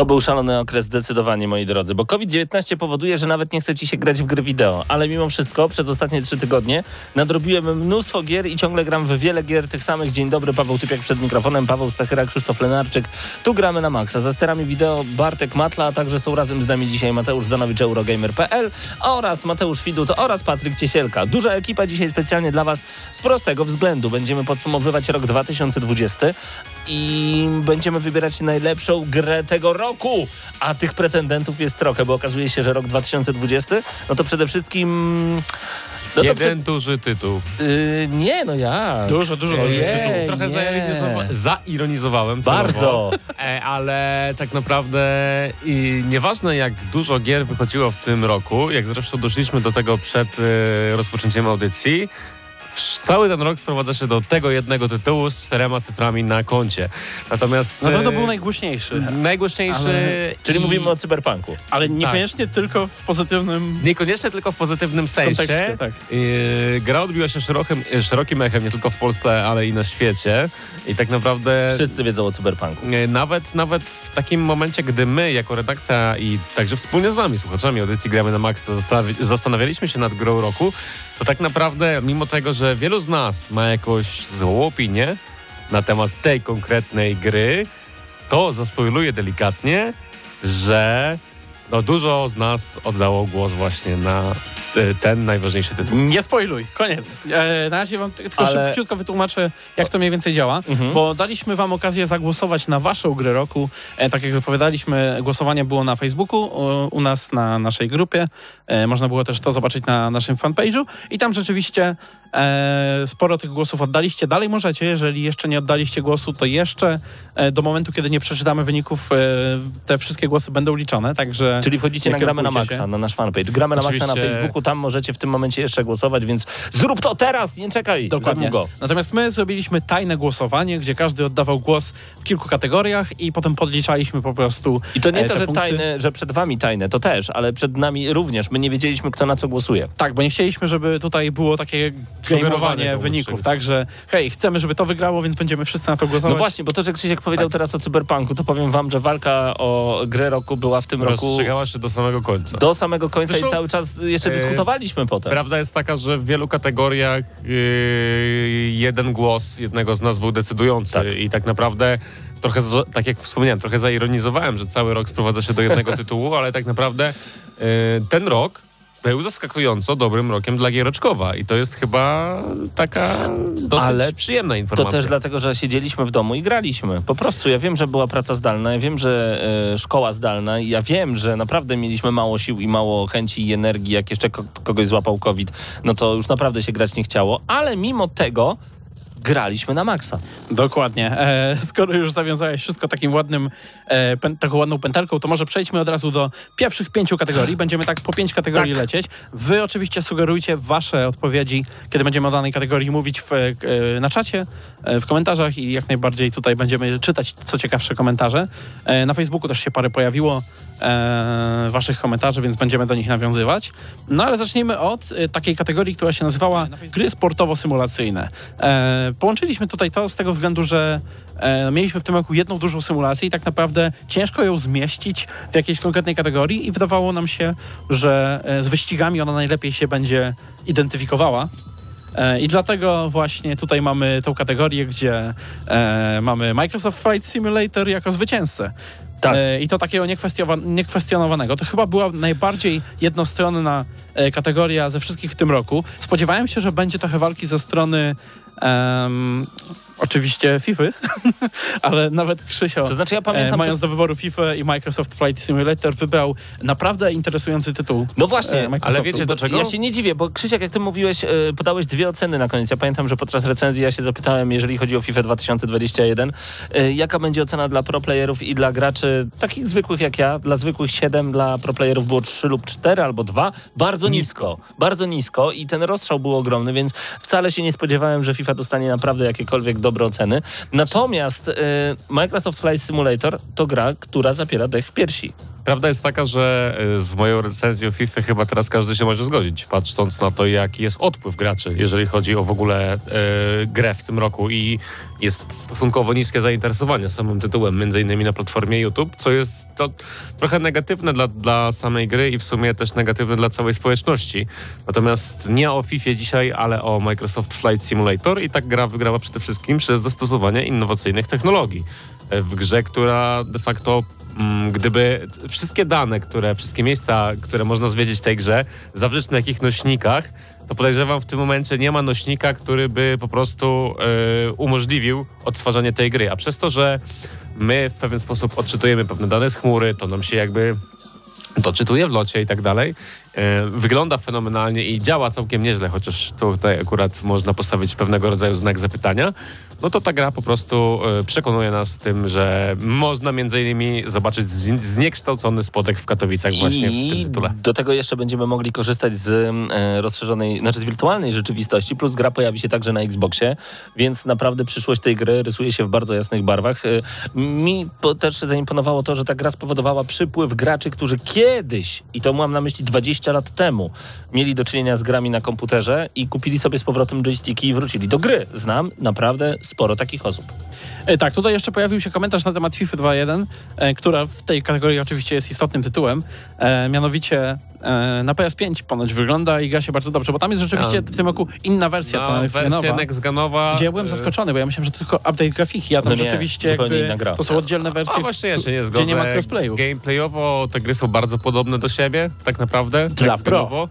To był szalony okres zdecydowanie, moi drodzy, bo COVID-19 powoduje, że nawet nie chce ci się grać w gry wideo, ale mimo wszystko przez ostatnie trzy tygodnie nadrobiłem mnóstwo gier i ciągle gram w wiele gier tych samych. Dzień dobry, Paweł Typiak przed mikrofonem, Paweł Stachyra, Krzysztof Lenarczyk. Tu gramy na maksa. Za sterami wideo Bartek Matla, a także są razem z nami dzisiaj Mateusz Danowicz, Eurogamer.pl oraz Mateusz Widut oraz Patryk Ciesielka. Duża ekipa dzisiaj specjalnie dla Was z prostego względu. Będziemy podsumowywać rok 2020 i będziemy wybierać najlepszą grę tego roku. A tych pretendentów jest trochę, bo okazuje się, że rok 2020, no to przede wszystkim... No Jeden duży tytuł. Yy, nie, no ja. Dużo, dużo Ojej, dużych tytułów. Trochę nie. zaironizowa- zaironizowałem. celowo. Bardzo. E, ale tak naprawdę i nieważne jak dużo gier wychodziło w tym roku, jak zresztą doszliśmy do tego przed e, rozpoczęciem audycji, cały ten rok sprowadza się do tego jednego tytułu z czterema cyframi na koncie. Natomiast Na pewno e, był najgłośniejszy, najgłośniejszy. Ale- Czyli i- mówimy o cyberpunku. ale niekoniecznie tylko w pozytywnym Niekoniecznie tylko w pozytywnym sensie. Tak. Yy, gra odbiła się szerokim, szerokim echem nie tylko w Polsce, ale i na świecie. I tak naprawdę Wszyscy wiedzą o cyberpunku. nawet, nawet w takim momencie, gdy my jako redakcja i także wspólnie z wami, słuchaczami audycji Gramy na Max, zastanawi- zastanawialiśmy się nad grą roku, to tak naprawdę mimo tego, że wielu z nas ma jakąś złą opinię na temat tej konkretnej gry, to zaspoiluję delikatnie, że no, dużo z nas oddało głos właśnie na y, ten najważniejszy tytuł. Nie spoiluj, koniec. E, na razie wam tylko Ale- szybciutko wytłumaczę, jak to mniej więcej działa, Mhm. bo daliśmy wam okazję zagłosować na waszą grę roku. E, tak jak zapowiadaliśmy, głosowanie było na Facebooku, u, u nas na naszej grupie. E, można było też to zobaczyć na naszym fanpage'u i tam rzeczywiście e, sporo tych głosów oddaliście. Dalej możecie, jeżeli jeszcze nie oddaliście głosu, to jeszcze e, do momentu, kiedy nie przeczytamy wyników, e, te wszystkie głosy będą liczone, także... Czyli wchodzicie na Gramy na Maxa, się. na nasz fanpage. Gramy na Maxa na Oczywiście- Facebooku, tam możecie w tym momencie jeszcze głosować, więc zrób to teraz, nie czekaj Dokładnie. za długo. Natomiast my zrobiliśmy tajne głosowanie, gdzie każdy oddawał głos w kilku kategoriach i potem podliczaliśmy po prostu. I to nie e, to, że punkty. tajne, że przed wami tajne, to też, ale przed nami również. My nie wiedzieliśmy, kto na co głosuje. Tak, bo nie chcieliśmy, żeby tutaj było takie Sugerowanie wyników, tak, że hej, chcemy, żeby to wygrało, więc będziemy wszyscy na to głosować. No właśnie, bo to, że Krzysiek powiedział Tak. teraz o cyberpunku, to powiem wam, że walka o grę roku była w tym roku Rozstrzygała się do samego końca. do samego końca Zresztą, i cały czas jeszcze e, dyskutowaliśmy potem. Prawda jest taka, że w wielu kategoriach yy, jeden głos jednego z nas był decydujący Tak. i tak naprawdę trochę, tak jak wspomniałem, trochę zaironizowałem, że cały rok sprowadza się do jednego tytułu, ale tak naprawdę yy, ten rok był zaskakująco dobrym rokiem dla Giereczkowa i to jest chyba taka dosyć Ale przyjemna To informacja. też dlatego, że siedzieliśmy w domu i graliśmy. Po prostu ja wiem, że była praca zdalna, ja wiem, że e, szkoła zdalna i ja wiem, że naprawdę mieliśmy mało sił i mało chęci i energii. Jak jeszcze ko- kogoś złapał COVID, no to już naprawdę się grać nie chciało, ale mimo tego graliśmy na maksa. Dokładnie. E, skoro już zawiązałeś wszystko takim ładnym, e, pen, taką ładną pętelką, to może przejdźmy od razu do pierwszych pięciu kategorii. Będziemy tak po pięć kategorii Tak. lecieć. Wy oczywiście sugerujcie wasze odpowiedzi, kiedy będziemy o danej kategorii mówić w, e, na czacie, e, w komentarzach i jak najbardziej tutaj będziemy czytać co ciekawsze komentarze. E, na Facebooku też się parę pojawiło e, waszych komentarzy, więc będziemy do nich nawiązywać. No ale zacznijmy od e, takiej kategorii, która się nazywała gry sportowo-symulacyjne. E, połączyliśmy tutaj to z tego względu, że e, mieliśmy w tym roku jedną dużą symulację i tak naprawdę ciężko ją zmieścić w jakiejś konkretnej kategorii i wydawało nam się, że e, z wyścigami ona najlepiej się będzie identyfikowała. E, I dlatego właśnie tutaj mamy tą kategorię, gdzie e, mamy Microsoft Flight Simulator jako zwycięzcę. Tak. E, I to takiego niekwestionowanego. To chyba była najbardziej jednostronna e, kategoria ze wszystkich w tym roku. Spodziewałem się, że będzie trochę walki ze strony em, oczywiście FIFA, ale nawet Krzysio, To znaczy ja pamiętam... e, mając do wyboru FIFA i Microsoft Flight Simulator, wybrał naprawdę interesujący tytuł. No właśnie, e, ale wiecie do czego? Ja się nie dziwię, bo Krzysiek, jak ty mówiłeś, e, podałeś dwie oceny na koniec. Ja pamiętam, że podczas recenzji ja się zapytałem, jeżeli chodzi o FIFA 2021, e, jaka będzie ocena dla pro playerów i dla graczy takich zwykłych jak ja, dla zwykłych 7, dla pro playerów było 3 lub 4 albo 2. Bardzo nisko, bardzo nisko i ten rozstrzał był ogromny, więc wcale się nie spodziewałem, że FIFA dostanie naprawdę jakiekolwiek dobre oceny. Natomiast e, Microsoft Flight Simulator to gra, która zapiera dech w piersi. Prawda jest taka, że y, z moją recenzją FIFA chyba teraz każdy się może zgodzić, patrząc na to, jaki jest odpływ graczy, jeżeli chodzi o w ogóle y, grę w tym roku i jest stosunkowo niskie zainteresowanie samym tytułem, między innymi na platformie YouTube, co jest to trochę negatywne dla, dla samej gry i w sumie też negatywne dla całej społeczności. Natomiast nie o FIFA dzisiaj, ale o Microsoft Flight Simulator i tak gra wygrała przede wszystkim przez zastosowanie innowacyjnych technologii y, w grze, która de facto gdyby t- wszystkie dane, które, wszystkie miejsca, które można zwiedzić w tej grze, zawrzeć na jakich nośnikach, to podejrzewam w tym momencie nie ma nośnika, który by po prostu e, umożliwił odtwarzanie tej gry. A przez to, że my w pewien sposób odczytujemy pewne dane z chmury, to nam się jakby doczytuje w locie i tak dalej. E, wygląda fenomenalnie i działa całkiem nieźle, chociaż tutaj akurat można postawić pewnego rodzaju znak zapytania. No to ta gra po prostu e, przekonuje nas tym, że można między innymi zobaczyć zniekształcony spodek w Katowicach właśnie w tym I tytule. do tego jeszcze będziemy mogli korzystać z e, rozszerzonej, znaczy z wirtualnej rzeczywistości, plus gra pojawi się także na Xboxie, więc naprawdę przyszłość tej gry rysuje się w bardzo jasnych barwach. Mi też zaimponowało to, że ta gra spowodowała przypływ graczy, którzy kiedyś, i to mam na myśli 20 lat temu, mieli do czynienia z grami na komputerze i kupili sobie z powrotem joysticki i wrócili do gry. Znam naprawdę sporo takich osób. E, Tak, tutaj jeszcze pojawił się komentarz na temat FIFA 2.1, e, która w tej kategorii oczywiście jest istotnym tytułem. E, mianowicie na PS5 ponoć wygląda i gra się bardzo dobrze, bo tam jest rzeczywiście w tym roku inna wersja, No, ta wersja next-genowa, next-genowa... gdzie ja byłem e, zaskoczony, bo ja myślałem, że to tylko update grafiki, a tam No nie, rzeczywiście jakby to są oddzielne wersje, A właśnie ja się nie gdzie zgodzę. nie ma crossplayu. Gameplayowo te gry są bardzo podobne do siebie, tak naprawdę. Dla tak scenowo.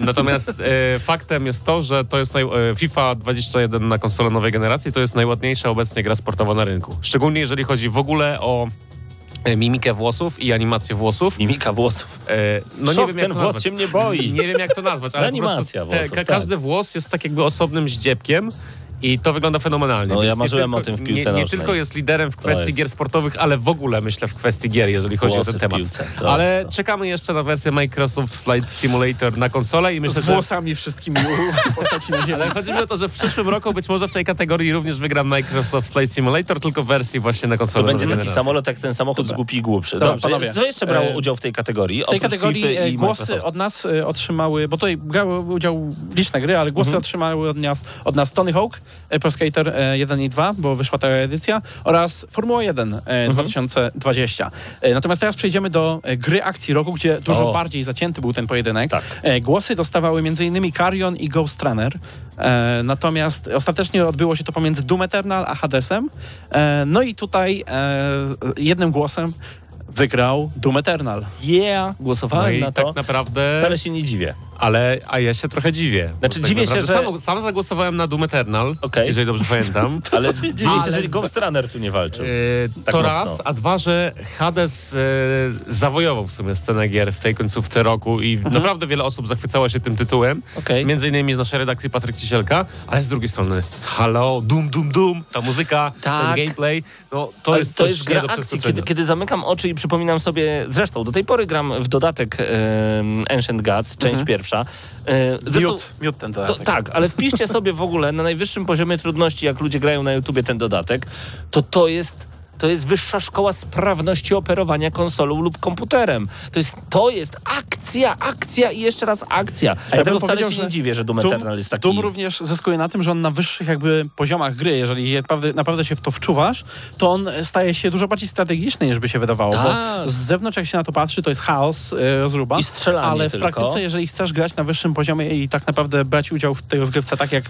Natomiast e, faktem jest to, że to jest naj, e, FIFA 21 na konsolę nowej generacji, to jest najładniejsza obecnie gra sportowa na rynku. Szczególnie jeżeli chodzi w ogóle o e, mimikę włosów i animację włosów. Mimika włosów. E, no Szok, nie wiem, ten jak to włos nazwać. się mnie boi. Nie wiem jak to nazwać, ale po Animacja prostu te, włosów, ka- tak. każdy włos jest tak jakby osobnym zdziebkiem. I to wygląda fenomenalnie. No, ja marzyłem tylko- o tym w piłce Nie, nie nożnej. tylko jest liderem w kwestii jest- gier sportowych, ale w ogóle myślę w kwestii gier, jeżeli chodzi Włosy o ten temat. piłce, to ale czekamy jeszcze na wersję Microsoft Flight Simulator na konsolę i myślę, z że... włosami wszystkimi u postaci na ziemi. Ale chodzi mi o to, że w przyszłym roku być może w tej kategorii również wygram Microsoft Flight Simulator, tylko w wersji właśnie na konsolę To będzie taki generacji. samolot jak ten samochód z głupi i głupszy. Dobra, Dobrze, panowie. co jeszcze brało E, udział w tej kategorii? W tej kategorii FIFA e, i głosy od nas e, otrzymały, bo tutaj brały udział liczne gry, ale głosy otrzymały od nas, od nas Tony Hawk, Pro Skater e, 1 i 2, bo wyszła ta edycja, oraz Formuła 1 e, 2020. E, Natomiast teraz przejdziemy do e, gry akcji roku, gdzie dużo O. bardziej zacięty był ten pojedynek. Tak. E, Głosy dostawały m.in. Carion i Ghost Runner. E, natomiast ostatecznie odbyło się to pomiędzy Doom Eternal a Hadesem. E, no i tutaj e, jednym głosem wygrał Doom Eternal. Yeah, No głosowałem i na to. tak naprawdę... Wcale się nie dziwię. Ale, a ja się trochę dziwię. Znaczy, Bo dziwię się, że- Sam, sam zagłosowałem na Doom Eternal, Okej. jeżeli dobrze pamiętam. Ale dziwię się, Ale- że Ghost Runner tu nie walczył. E, Tak to mocno. raz, a dwa, że Hades e, zawojował w sumie scenę gier w tej końcówce roku i Mhm. naprawdę wiele osób zachwycało się tym tytułem. Okej. Między innymi z naszej redakcji Patryk Cisielka, ale z drugiej strony halo, dum, dum, dum, ta muzyka, Tak. ten gameplay, no to Ale jest to coś jest gra akcji, kiedy, kiedy zamykam oczy i przypominam sobie, zresztą do tej pory gram w dodatek em, Ancient Gods, część pierwsza. E, zresztą, Miód, miód ten to, dodatek. tak, ale wpiszcie sobie w ogóle na najwyższym poziomie trudności, jak ludzie grają na YouTubie ten dodatek, to to jest to jest wyższa szkoła sprawności operowania konsolą lub komputerem. To jest, to jest akcja, akcja i jeszcze raz akcja. ja bym Dlatego wcale powiedział, się nie dziwię, że Doom Eternal jest taki... Doom również zyskuje na tym, że on na wyższych jakby poziomach gry, jeżeli je naprawdę, naprawdę się w to wczuwasz, to on staje się dużo bardziej strategiczny niż by się wydawało, Tak. bo z zewnątrz jak się na to patrzy, to jest chaos, e, rozruba, I strzelanie ale w tylko. praktyce, jeżeli chcesz grać na wyższym poziomie i tak naprawdę brać udział w tej rozgrywce tak jak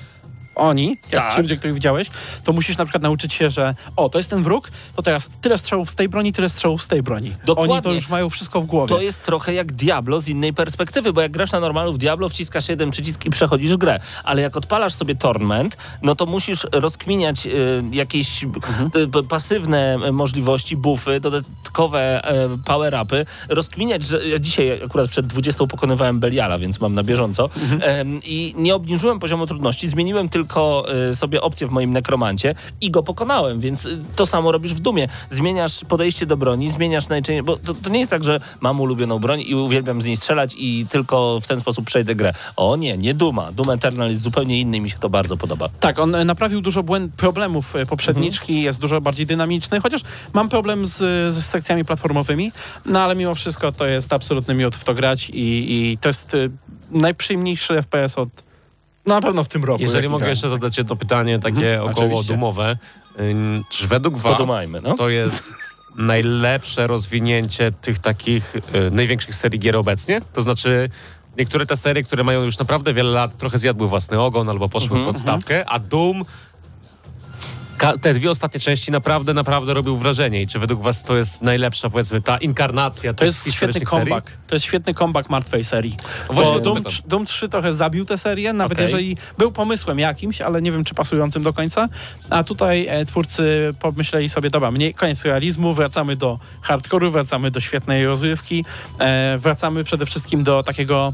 oni, jak Tak. ci ludzie, których widziałeś, to musisz na przykład nauczyć się, że o, to jest ten wróg, to teraz tyle strzałów z tej broni, tyle strzałów z tej broni. Dokładnie. Oni to już mają wszystko w głowie. To jest trochę jak Diablo z innej perspektywy, bo jak grasz na normalu w Diablo, wciskasz jeden przycisk i przechodzisz grę. Ale jak odpalasz sobie Torment, no to musisz rozkminiać y, jakieś Mhm. y, pasywne y, możliwości, buffy, dodatkowe y, power-upy. Rozkminiać, że ja dzisiaj akurat przed 20 pokonywałem Beliala, więc mam na bieżąco. Mhm. I nie obniżyłem poziomu trudności, zmieniłem tylko y, sobie opcję w moim nekromancie i go pokonałem, więc y, to samo robisz w Dumie. Zmieniasz podejście do broni, zmieniasz najczęściej, bo to, to nie jest tak, że mam ulubioną broń i uwielbiam z niej strzelać i tylko w ten sposób przejdę grę. O nie, nie Duma. Doom Eternal jest zupełnie inny i mi się to bardzo podoba. Tak, on e, naprawił dużo błęd, problemów e, poprzedniczki, Mhm. jest dużo bardziej dynamiczny, chociaż mam problem z, z sekcjami platformowymi, no ale mimo wszystko to jest absolutny miód w to grać i, i to jest y, najprzyjemniejszy FPS od, na pewno w tym roku. Jeżeli mogę grałem. jeszcze zadać jedno pytanie, takie Mhm, około oczywiście. dumowe. Czy według was Podumajmy, no. to jest najlepsze rozwinięcie tych takich y, największych serii gier obecnie? To znaczy niektóre te serie, które mają już naprawdę wiele lat, trochę zjadły własny ogon albo poszły Mhm, w odstawkę, a Doom te dwie ostatnie części naprawdę, naprawdę robił wrażenie. I czy według was to jest najlepsza, powiedzmy, ta inkarnacja To jest świetny historycznych serii? comeback. To jest świetny comeback martwej serii. No Bo Doom, Doom 3 trochę zabił tę serię, nawet Okej. jeżeli był pomysłem jakimś, ale nie wiem, czy pasującym do końca. A tutaj e, twórcy pomyśleli sobie, dobra, mniej, koniec realizmu, wracamy do hardcore'u, wracamy do świetnej rozrywki, e, wracamy przede wszystkim do takiego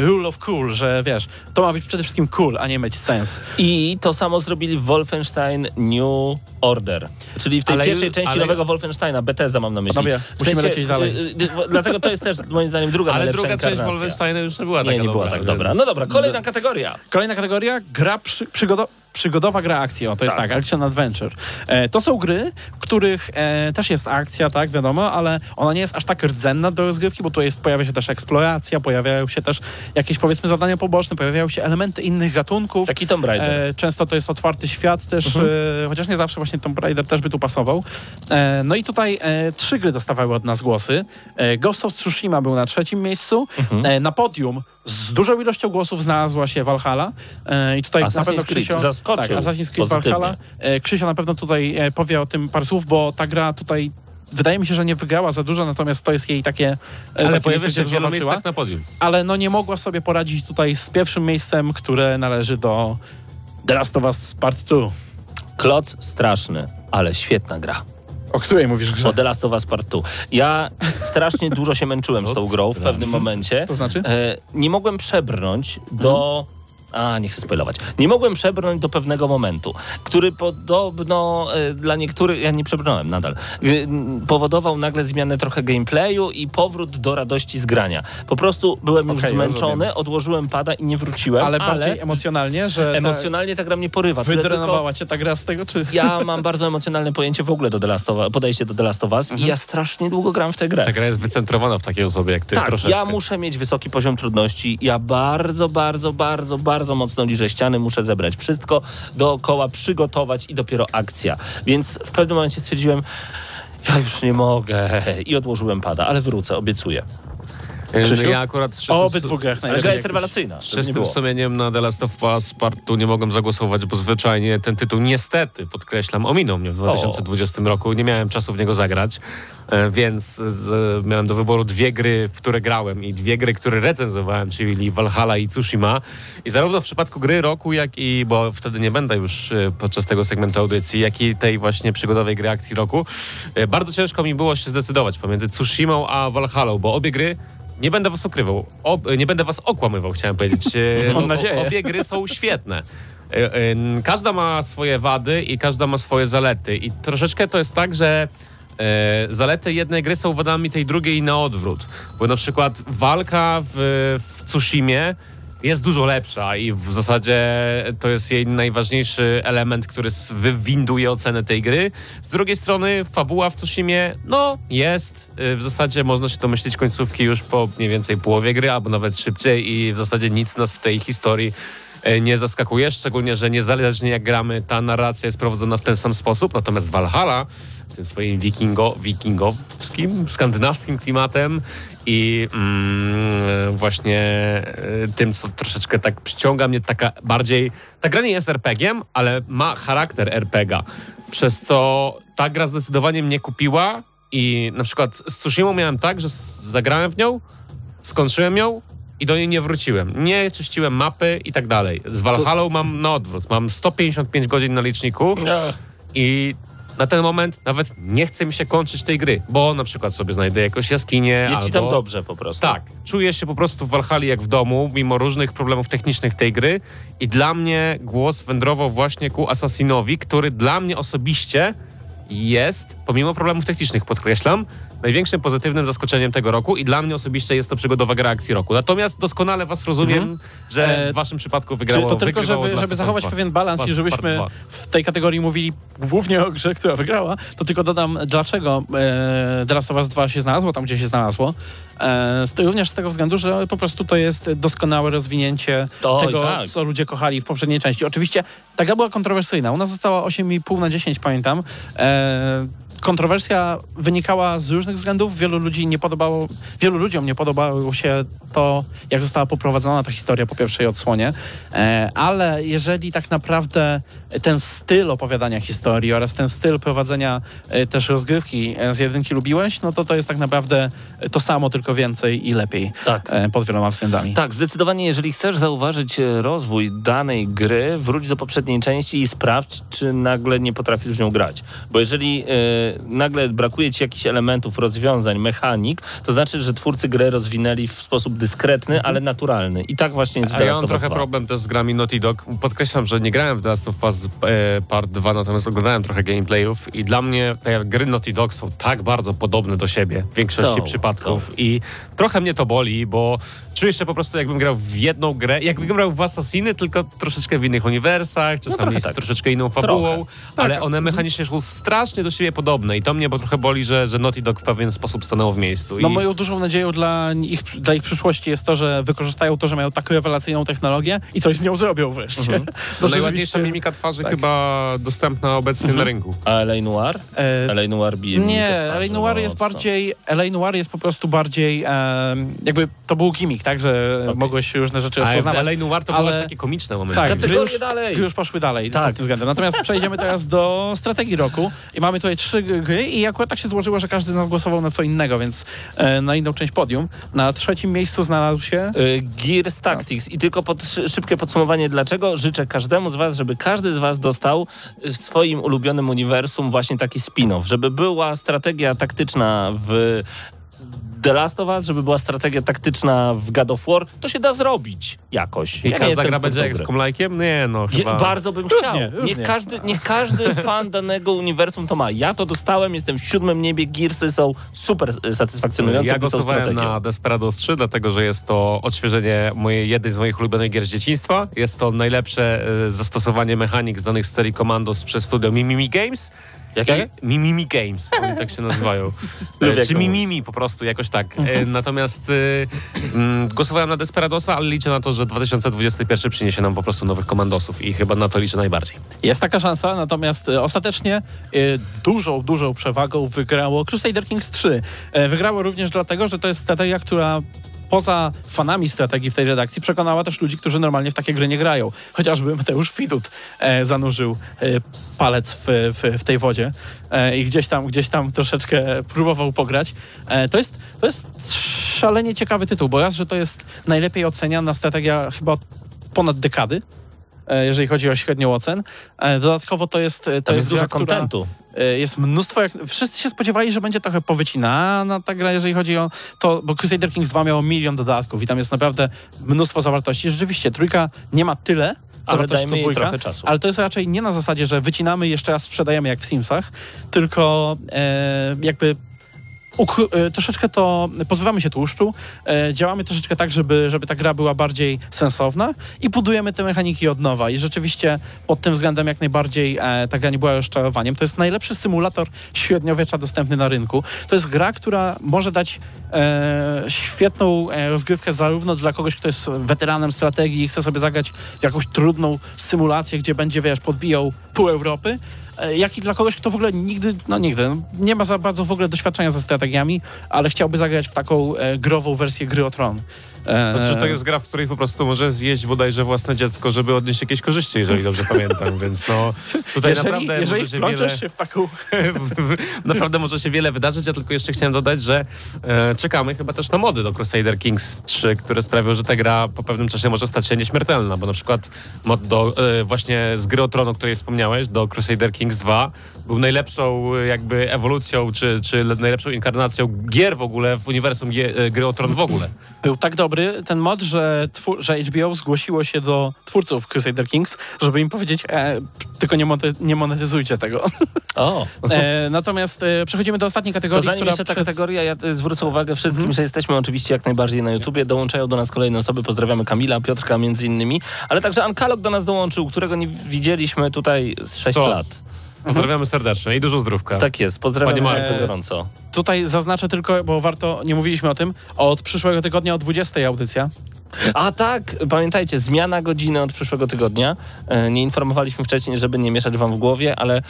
rule of cool, że wiesz, to ma być przede wszystkim cool, a nie mieć sens. I to samo zrobili w Wolfenstein New Order. Czyli w tej Ale- pierwszej części ale- nowego Wolfensteina, Bethesda mam na myśli. Panowie, musimy lecieć dalej. y, y, Dlatego to jest też moim zdaniem druga Ale druga część. Wolfensteina już nie była Nie, taka nie była dobra, tak dobra. No dobra, kolejna kategoria. Kolejna kategoria, gra przy, przygodo, przygodowa gra akcji, o to jest Tak. tak, Action Adventure. E, to są gry, w których e, też jest akcja, tak, wiadomo, ale ona nie jest aż tak rdzenna do rozgrywki, bo tu jest, pojawia się też eksploracja, pojawiają się też jakieś powiedzmy zadania poboczne, pojawiają się elementy innych gatunków. Taki Tomb Raider. E, często to jest otwarty świat też, e, chociaż nie zawsze właśnie Tomb Raider też by tu pasował. E, no i tutaj e, trzy gry dostawały od nas głosy. Ghost of Tsushima był na trzecim miejscu. E, na podium z dużą ilością głosów znalazła się Valhalla. E, I tutaj na Assassin's pewno Creed Krzysio... zaskoczył Tak, Assassin's Creed pozytywnie. Valhalla. E, Krzysio na pewno tutaj e, powie o tym parę słów, bo ta gra tutaj wydaje mi się, że nie wygrała za dużo, natomiast to jest jej takie... Ale takie pojawia się w wielu miejscach na podium. ale no nie mogła sobie poradzić tutaj z pierwszym miejscem, które należy do The Last of Us Part 2. Kloc straszny, ale świetna gra. O której mówisz grze? O The Last of Us Part 2. Ja strasznie dużo się męczyłem z tą grą w pewnym momencie. To znaczy? E, nie mogłem przebrnąć do... A, nie chcę spoilować. Nie mogłem przebrnąć do pewnego momentu, który podobno e, dla niektórych, ja nie przebrnąłem nadal, m, powodował nagle zmianę trochę gameplayu i powrót do radości z grania. Po prostu byłem już zmęczony, rozumiem. odłożyłem pada i nie wróciłem, ale ale, bardziej emocjonalnie, że emocjonalnie ta gra mnie porywa. Wydrenowała cię ta gra z tego, czy... ja mam bardzo emocjonalne pojęcie w ogóle do The Last of Us, podejście do The Last of Us i ja strasznie długo gram w tę grę. Ta gra jest wycentrowana w takiej osobie jak ty Tak, troszeczkę. ja muszę mieć wysoki poziom trudności. Ja bardzo, bardzo, bardzo, bardzo mocno liżę ściany. Muszę zebrać wszystko dookoła, przygotować i dopiero akcja. Więc w pewnym momencie stwierdziłem, ja już nie mogę i odłożyłem pada, ale wrócę, obiecuję. Yy, Krzysiu? Ja akurat z O obydwu grach Ale najlepiej. gra jest rewelacyjna. z czystym sumieniem na The Last of Us Part 2 nie mogłem zagłosować, bo zwyczajnie ten tytuł niestety, podkreślam, ominął mnie w 2020 roku. Nie miałem czasu w niego zagrać, e, więc z, miałem do wyboru dwie gry, w które grałem i dwie gry, które recenzowałem, czyli Valhalla i Tsushima. I zarówno w przypadku gry roku, jak i, bo wtedy nie będę już e, podczas tego segmentu audycji, jak i tej właśnie przygodowej gry akcji roku, e, bardzo ciężko mi było się zdecydować pomiędzy Tsushimą a Valhallą, bo obie gry nie będę was ukrywał, ob, nie będę was okłamywał, chciałem powiedzieć. E, Mam nadzieję. Obie gry są świetne. E, e, Każda ma swoje wady i każda ma swoje zalety. I troszeczkę to jest tak, że zalety jednej gry są wadami tej drugiej na odwrót. Bo na przykład walka w, w Tsushimie jest dużo lepsza i w zasadzie to jest jej najważniejszy element, który wywinduje ocenę tej gry. Z drugiej strony fabuła w Tsushimie, no jest. Y, W zasadzie można się domyślić końcówki już po mniej więcej połowie gry, albo nawet szybciej i w zasadzie nic nas w tej historii e, nie zaskakuje, szczególnie, że niezależnie jak gramy, ta narracja jest prowadzona w ten sam sposób, natomiast Valhalla tym swoim wikingo, wikingowskim, skandynawskim klimatem i mm, właśnie e, tym, co troszeczkę tak przyciąga mnie, taka bardziej... Ta gra nie jest RPG-iem, ale ma charakter RPG-a, przez co ta gra zdecydowanie mnie kupiła i na przykład z Tsushima miałem tak, że zagrałem w nią, skończyłem ją i do niej nie wróciłem. Nie czyściłem mapy i tak dalej. Z Valhalla mam na odwrót. Mam 155 godzin na liczniku i na ten moment nawet nie chce mi się kończyć tej gry, bo na przykład sobie znajdę jakąś jaskinię Jest albo... ci tam dobrze po prostu. Tak, czuję się po prostu w Valhalla jak w domu, mimo różnych problemów technicznych tej gry i dla mnie głos wędrował właśnie ku Assassinowi, który dla mnie osobiście jest, pomimo problemów technicznych podkreślam, największym pozytywnym zaskoczeniem tego roku i dla mnie osobiście jest to przygodowa gra akcji roku. Natomiast doskonale was rozumiem, że E, w waszym przypadku wygrało Czy to tylko, żeby, żeby zachować 2. pewien balans i żebyśmy w tej kategorii mówili głównie o grze, która wygrała, to tylko dodam, dlaczego e, The Last of Us 2 się znalazło tam, gdzie się znalazło. E, również z tego względu, że po prostu to jest doskonałe rozwinięcie Oj, tego, tak. co ludzie kochali w poprzedniej części. Oczywiście ta gra była kontrowersyjna. U nas została 8,5 na 10, pamiętam. E, kontrowersja wynikała z różnych względów. Wielu ludzi nie podobało, wielu ludziom nie podobało się to, jak została poprowadzona ta historia po pierwszej odsłonie. E, ale jeżeli tak naprawdę ten styl opowiadania historii oraz ten styl prowadzenia e, też rozgrywki e, z jedynki lubiłeś, no to to jest tak naprawdę to samo, tylko więcej i lepiej Tak. pod wieloma względami. Tak, zdecydowanie, jeżeli chcesz zauważyć rozwój danej gry, wróć do poprzedniej części i sprawdź, czy nagle nie potrafisz w nią grać. Bo jeżeli nagle brakuje ci jakichś elementów, rozwiązań, mechanik, to znaczy, że twórcy gry rozwinęli w sposób dyskretny, ale naturalny. I tak właśnie jest A ja mam trochę 2. problem też z grami Naughty Dog. Podkreślam, że nie grałem w The Last of Us e, Part 2, natomiast oglądałem trochę gameplayów i dla mnie te gry Naughty Dog są tak bardzo podobne do siebie w większości Są, przypadków i trochę mnie to boli, bo czuję się po prostu jakbym grał w jedną grę, jakbym grał w Assassiny, tylko troszeczkę w innych uniwersach, czasami trochę z tak. troszeczkę inną fabułą, Trochę. ale one mechanicznie są strasznie do siebie podobne i to mnie bo trochę boli, że, że Naughty Dog w pewien sposób stanęło w miejscu. No I... moją dużą nadzieją dla ich, dla ich przyszłości jest to, że wykorzystają to, że mają tak rewelacyjną technologię i coś z nią zrobią wreszcie. To To najładniejsza rzeczywiście- mimika twarzy tak. chyba dostępna obecnie na rynku. A L.A. Noir? E, L.A. Noir bije Nie, LA Noir jest mocno. bardziej, LA Noir jest po prostu bardziej, em, jakby to był gimmick, tak, że mogłeś różne rzeczy A rozpoznawać. LA Noir to ale- takie komiczne momenty. Tak, Kategorie gry już, dalej. już poszły dalej Tak. pod tym względem. Natomiast przejdziemy teraz do strategii roku i mamy tutaj trzy gry i akurat tak się złożyło, że każdy z nas głosował na co innego, więc e, na inną część podium. Na trzecim miejscu znalazł się... Y, Gears Tactics. I tylko pod, szy- szybkie podsumowanie, dlaczego życzę każdemu z was, żeby każdy z was dostał w swoim ulubionym uniwersum właśnie taki spin-off, żeby była strategia taktyczna w The Last of Us, żeby była strategia taktyczna w God of War, to się da zrobić jakoś. I Ja nie każda gra będzie jak z. Komlajkiem? Nie, no Je, chyba... bardzo bym chciał. różnie. Niech każdy, niech każdy fan danego uniwersum to ma. Ja to dostałem, jestem w siódmym niebie, Gearsy są super satysfakcjonujące, Ja głosowałem na Desperados 3, dlatego że jest to odświeżenie mojej, jednej z moich ulubionych gier z dzieciństwa. Jest to najlepsze e, zastosowanie mechanik z danych serii Commandos przez studio Mimimi Games. Jakie? Mimimi Games, oni tak się nazywają. Lubię, E, Czy Mimimi po prostu, jakoś tak. E, Natomiast e, mm, głosowałem na Desperadosa, ale liczę na to, że 2021 przyniesie nam po prostu nowych komandosów i chyba na to liczę najbardziej. Jest taka szansa, natomiast ostatecznie dużą, dużą przewagą wygrało Crusader Kings 3. E, Wygrało również dlatego, że to jest strategia, która poza fanami strategii w tej redakcji przekonała też ludzi, którzy normalnie w takie gry nie grają. Chociażby Mateusz Widut e, zanurzył e, palec w, w, w tej wodzie e, i gdzieś tam, gdzieś tam troszeczkę próbował pograć. E, to, jest, to jest szalenie ciekawy tytuł, bo raz, że to jest najlepiej oceniana strategia chyba od ponad dekady, e, jeżeli chodzi o średnią ocen. E, Dodatkowo to jest... To Tam jest dużo kontentu. E, Jest mnóstwo, jak, wszyscy się spodziewali, że będzie trochę powycinana ta gra, jeżeli chodzi o to, bo Crusader Kings 2 miało milion dodatków i tam jest naprawdę mnóstwo zawartości. Rzeczywiście, trójka nie ma tyle Ale zawartości dajmy co jej trochę czasu. ale to jest raczej nie na zasadzie, że wycinamy jeszcze raz sprzedajemy jak w Simsach, tylko e, jakby troszeczkę to pozbywamy się tłuszczu, e, działamy troszeczkę tak, żeby, żeby ta gra była bardziej sensowna i budujemy te mechaniki od nowa. I rzeczywiście pod tym względem jak najbardziej e, ta gra nie była rozczarowaniem. To jest najlepszy symulator średniowiecza dostępny na rynku. To jest gra, która może dać e, świetną e, rozgrywkę zarówno dla kogoś, kto jest weteranem strategii i chce sobie zagrać jakąś trudną symulację, gdzie będzie, wiesz, podbijał pół Europy, e, jak i dla kogoś, kto w ogóle nigdy, no nigdy, nie ma za bardzo w ogóle doświadczenia ze strategiami, ale chciałby zagrać w taką e, grową wersję gry o Tron. E, Znaczy, że to jest gra, w której po prostu może zjeść bodajże własne dziecko, żeby odnieść jakieś korzyści, jeżeli dobrze pamiętam, więc no tutaj jeżeli, naprawdę jeżeli może się wiele... się w taką... Naprawdę może się wiele wydarzyć, ja tylko jeszcze chciałem dodać, że e, czekamy chyba też na mody do Crusader Kings 3, które sprawią, że ta gra po pewnym czasie może stać się nieśmiertelna, bo na przykład mod do, e, właśnie z gry o Tron, o której wspomniałeś, do Crusader Kings 2 był najlepszą e, jakby ewolucją, czy, czy najlepszą inkarnacją gier w ogóle w uniwersumgie, e, gry o Tron w ogóle. Był tak dobry ten mod, że, że HBO zgłosiło się do twórców Crusader Kings, żeby im powiedzieć, e, tylko nie, monet- nie monetyzujcie tego. O, E, natomiast e, przechodzimy do ostatniej to kategorii, zanim która jeszcze ta przed- kategoria, ja y, zwrócę uwagę wszystkim, że jesteśmy oczywiście jak najbardziej na YouTubie, dołączają do nas kolejne osoby, pozdrawiamy Kamila, Piotrka między innymi, ale także Ankalog do nas dołączył, którego nie widzieliśmy tutaj z 6 Co? lat. Pozdrawiamy serdecznie i dużo zdrówka. Tak jest, pozdrawiamy bardzo Marku. gorąco. Tutaj zaznaczę tylko, bo warto, nie mówiliśmy o tym, od przyszłego tygodnia o 20 audycja. A tak, pamiętajcie, zmiana godziny od przyszłego tygodnia. E, Nie informowaliśmy wcześniej, żeby nie mieszać wam w głowie, ale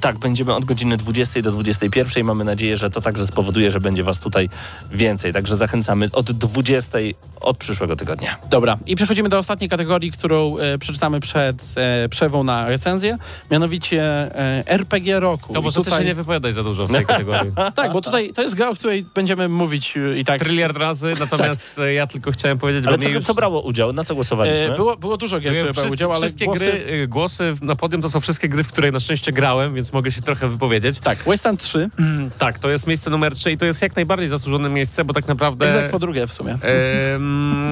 tak, będziemy od godziny 20 do 21. Mamy nadzieję, że to także spowoduje, że będzie was tutaj więcej. Także zachęcamy od 20 od przyszłego tygodnia. Dobra, i przechodzimy do ostatniej kategorii, którą e, przeczytamy przed e, przerwą na recenzję, mianowicie e, RPG roku. To I może ty się nie wypowiadaj za dużo w tej kategorii. Tak, bo tutaj to jest gra, o której będziemy mówić i tak. Tryliard razy, natomiast e, ja tylko chciałem powiedzieć, Ale bo co, już... co brało udział? Na co głosowaliśmy? E, było, było dużo gier, które brały udział, ale wszystkie głosy... gry, y, głosy na podium to są wszystkie gry, w której na szczęście grałem, więc mogę się trochę wypowiedzieć. Tak, Wasteland 3, Tak, to jest miejsce numer 3 i to jest jak najbardziej zasłużone miejsce, bo tak naprawdę... egzekwo drugie w sumie.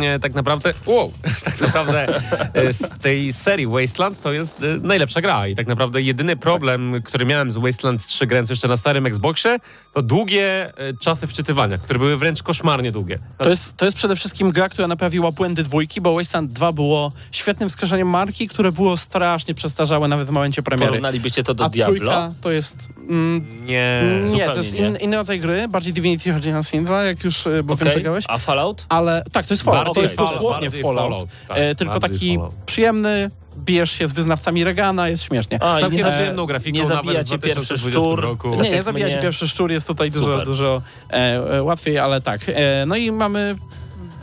Nie, tak naprawdę, wow, tak naprawdę e, z tej serii Wasteland to jest e, najlepsza gra i tak naprawdę jedyny problem, który miałem z Wasteland 3 grając jeszcze na starym Xboxie, to długie e, czasy wczytywania, które były wręcz koszmarnie długie. To jest, to jest przede wszystkim gra, która naprawiła błędy dwójki, bo Wasteland 2 było świetnym wskrzeszeniem marki, które było strasznie przestarzałe nawet w momencie premiery. Porównalibyście to do A Diablo? trójka to jest... Mm, Nie, nie, to jest in, inny rodzaj gry, bardziej Divinity Original Sin 2, jak już, y, bo wiem, Okej, że grałeś. A Fallout? Ale tak, to jest Fallout, to Bardziej jest Fallout, dosłownie Fallout. Fallout, tak, e, tylko taki Fallout. przyjemny, bijesz się z wyznawcami Regana, jest śmiesznie. A, Całkiem nie, przyjemną grafiką nie nawet w zabijacie pierwszy 2020 szczur. roku. Nie, tak nie jak zabijać mnie. pierwszy szczur jest tutaj dużo, Super. dużo e, e, łatwiej, ale tak. E, no i mamy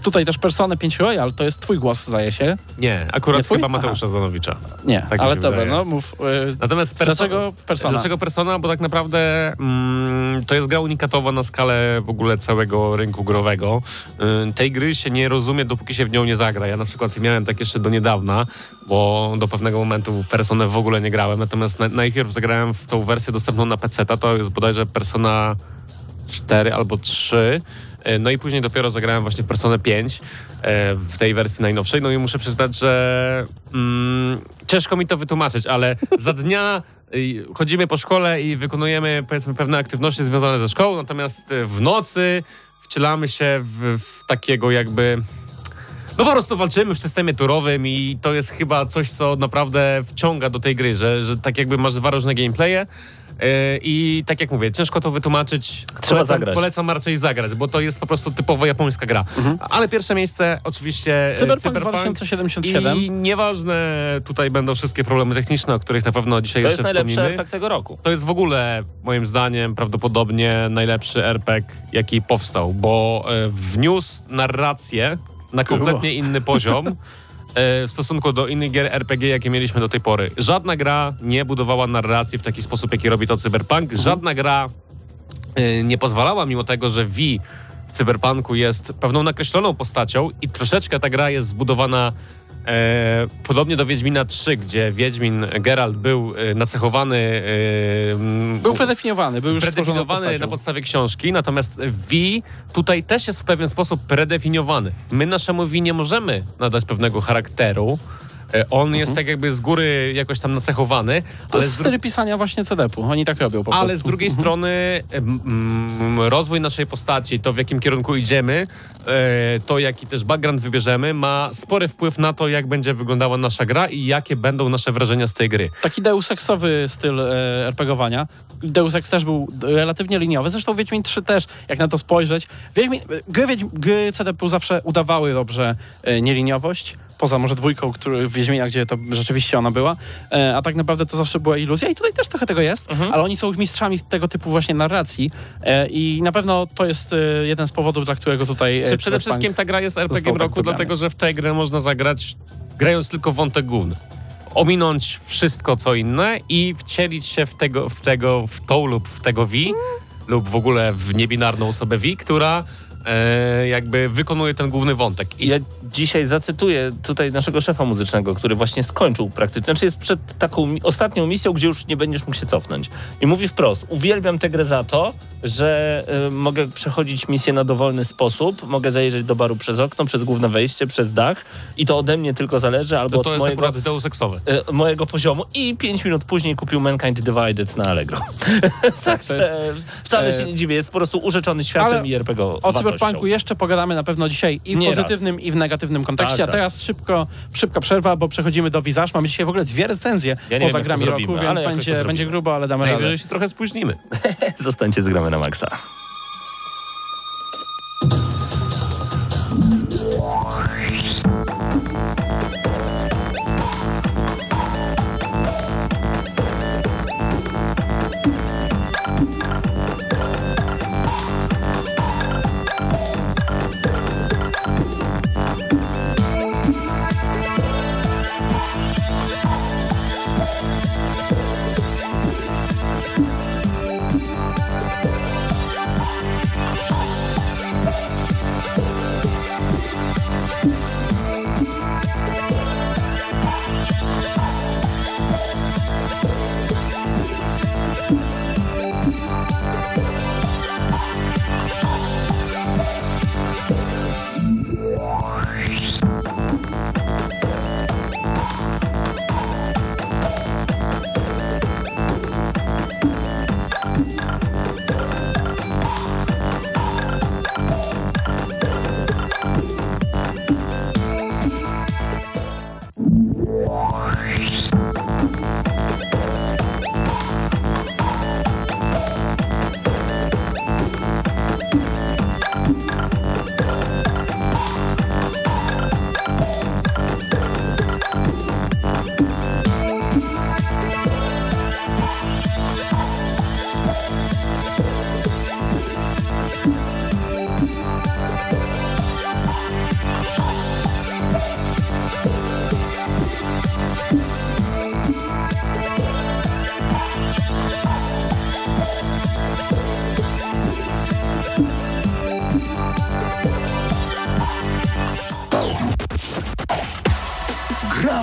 tutaj też Personę 5 Royal, to jest twój głos, zdaje się. Nie, akurat Nie twój? chyba Mateusza Zanowicza. Nie, Tak ale dobra, no mów. E, Natomiast perso- dlaczego Persona? Dlaczego Persona? Bo tak naprawdę mm, to jest gra unikatowa na skalę w ogóle całego rynku growego. Y, tej gry się nie rozumie, dopóki się w nią nie zagra. Ja na przykład miałem tak jeszcze do niedawna, bo do pewnego momentu Personę w ogóle nie grałem. Natomiast na, najpierw zagrałem w tą wersję dostępną na PC. To jest bodajże Persona 4 albo 3. Y, No i później dopiero zagrałem właśnie w Personę 5 y, w tej wersji najnowszej. No i muszę przyznać, że mm, ciężko mi to wytłumaczyć, ale za dnia y, chodzimy po szkole i wykonujemy powiedzmy pewne aktywności związane ze szkołą, natomiast w nocy wcielamy się w, w takiego jakby no po prostu walczymy w systemie turowym i to jest chyba coś, co naprawdę wciąga do tej gry, że, że tak jakby masz dwa różne gameplaye i tak jak mówię, ciężko to wytłumaczyć. polecam, zagrać. Polecam raczej zagrać, bo to jest po prostu typowo japońska gra. Ale pierwsze miejsce oczywiście e, Cyberpunk 2077. i nieważne, tutaj będą wszystkie problemy techniczne, o których na pewno dzisiaj To jeszcze jest najlepszy wspomnimy. efekt tego roku. To jest w ogóle, moim zdaniem, prawdopodobnie najlepszy RPG, jaki powstał, bo e, wniósł narrację na kompletnie inny poziom e, w stosunku do innych gier RPG, jakie mieliśmy do tej pory. Żadna gra nie budowała narracji w taki sposób, jaki robi to Cyberpunk. Żadna gra e, nie pozwalała, mimo tego, że V w Cyberpunku jest pewną nakreśloną postacią i troszeczkę ta gra jest zbudowana e, podobnie do Wiedźmina 3, gdzie Wiedźmin Geralt był e, nacechowany e, Był predefiniowany, był już predefiniowany na podstawie książki, natomiast V tutaj też jest w pewien sposób predefiniowany. My naszemu V nie możemy nadać pewnego charakteru, E, On jest tak jakby z góry jakoś tam nacechowany, To ale jest styl pisania właśnie CD-pu. Oni tak robią po ale prostu. z drugiej strony em, mm, rozwój naszej postaci, to w jakim kierunku idziemy, e, to jaki też background wybierzemy, ma spory wpływ na to, jak będzie wyglądała nasza gra i jakie będą nasze wrażenia z tej gry. Taki Deus Exowy styl e, RPGowania. Deus Ex też był relatywnie liniowy, zresztą Wiedźmin 3 też, jak na to spojrzeć. Wiedźmin, gry, gry CDP zawsze udawały dobrze e, nieliniowość, poza może dwójką, który, w Wiedźmina, gdzie to rzeczywiście ona była, e, a tak naprawdę to zawsze była iluzja i tutaj też trochę tego jest, Mhm. ale oni są mistrzami tego typu właśnie narracji e, i na pewno to jest e, jeden z powodów, dla którego tutaj... Czy przede wszystkim ta gra jest RPG tak roku, wybrany. dlatego że w tej grę można zagrać grając tylko wątek główny. Ominąć wszystko co inne i wcielić się w tego, w tego, w tą lub w tego V lub w ogóle w niebinarną osobę V, która e, jakby wykonuje ten główny wątek. I Ja dzisiaj zacytuję tutaj naszego szefa muzycznego, który właśnie skończył praktycznie, znaczy jest przed taką mi- ostatnią misją, gdzie już nie będziesz mógł się cofnąć. I mówi wprost, uwielbiam tę grę za to, że y, mogę przechodzić misję na dowolny sposób, mogę zajrzeć do baru przez okno, przez główne wejście, przez dach i to ode mnie tylko zależy, albo to, to od jest mojego, akurat Deus Exowe. y, mojego poziomu i pięć minut później kupił Mankind Divided na Allegro. Także wcale e, się nie dziwię, jest po prostu urzeczony światem ale i RPG O Cyberpunku jeszcze pogadamy na pewno dzisiaj i w Nie pozytywnym, i w negatywnym kontekście. Tak, a tak. teraz szybko, szybka przerwa, bo przechodzimy do Visage. Mamy dzisiaj w ogóle dwie recenzje Ja poza wiem, grami roku, zrobimy, więc jakoś to będzie, będzie grubo, ale damy radę. Najwyżej się trochę spóźnimy. Zostańcie z gramy na maksa.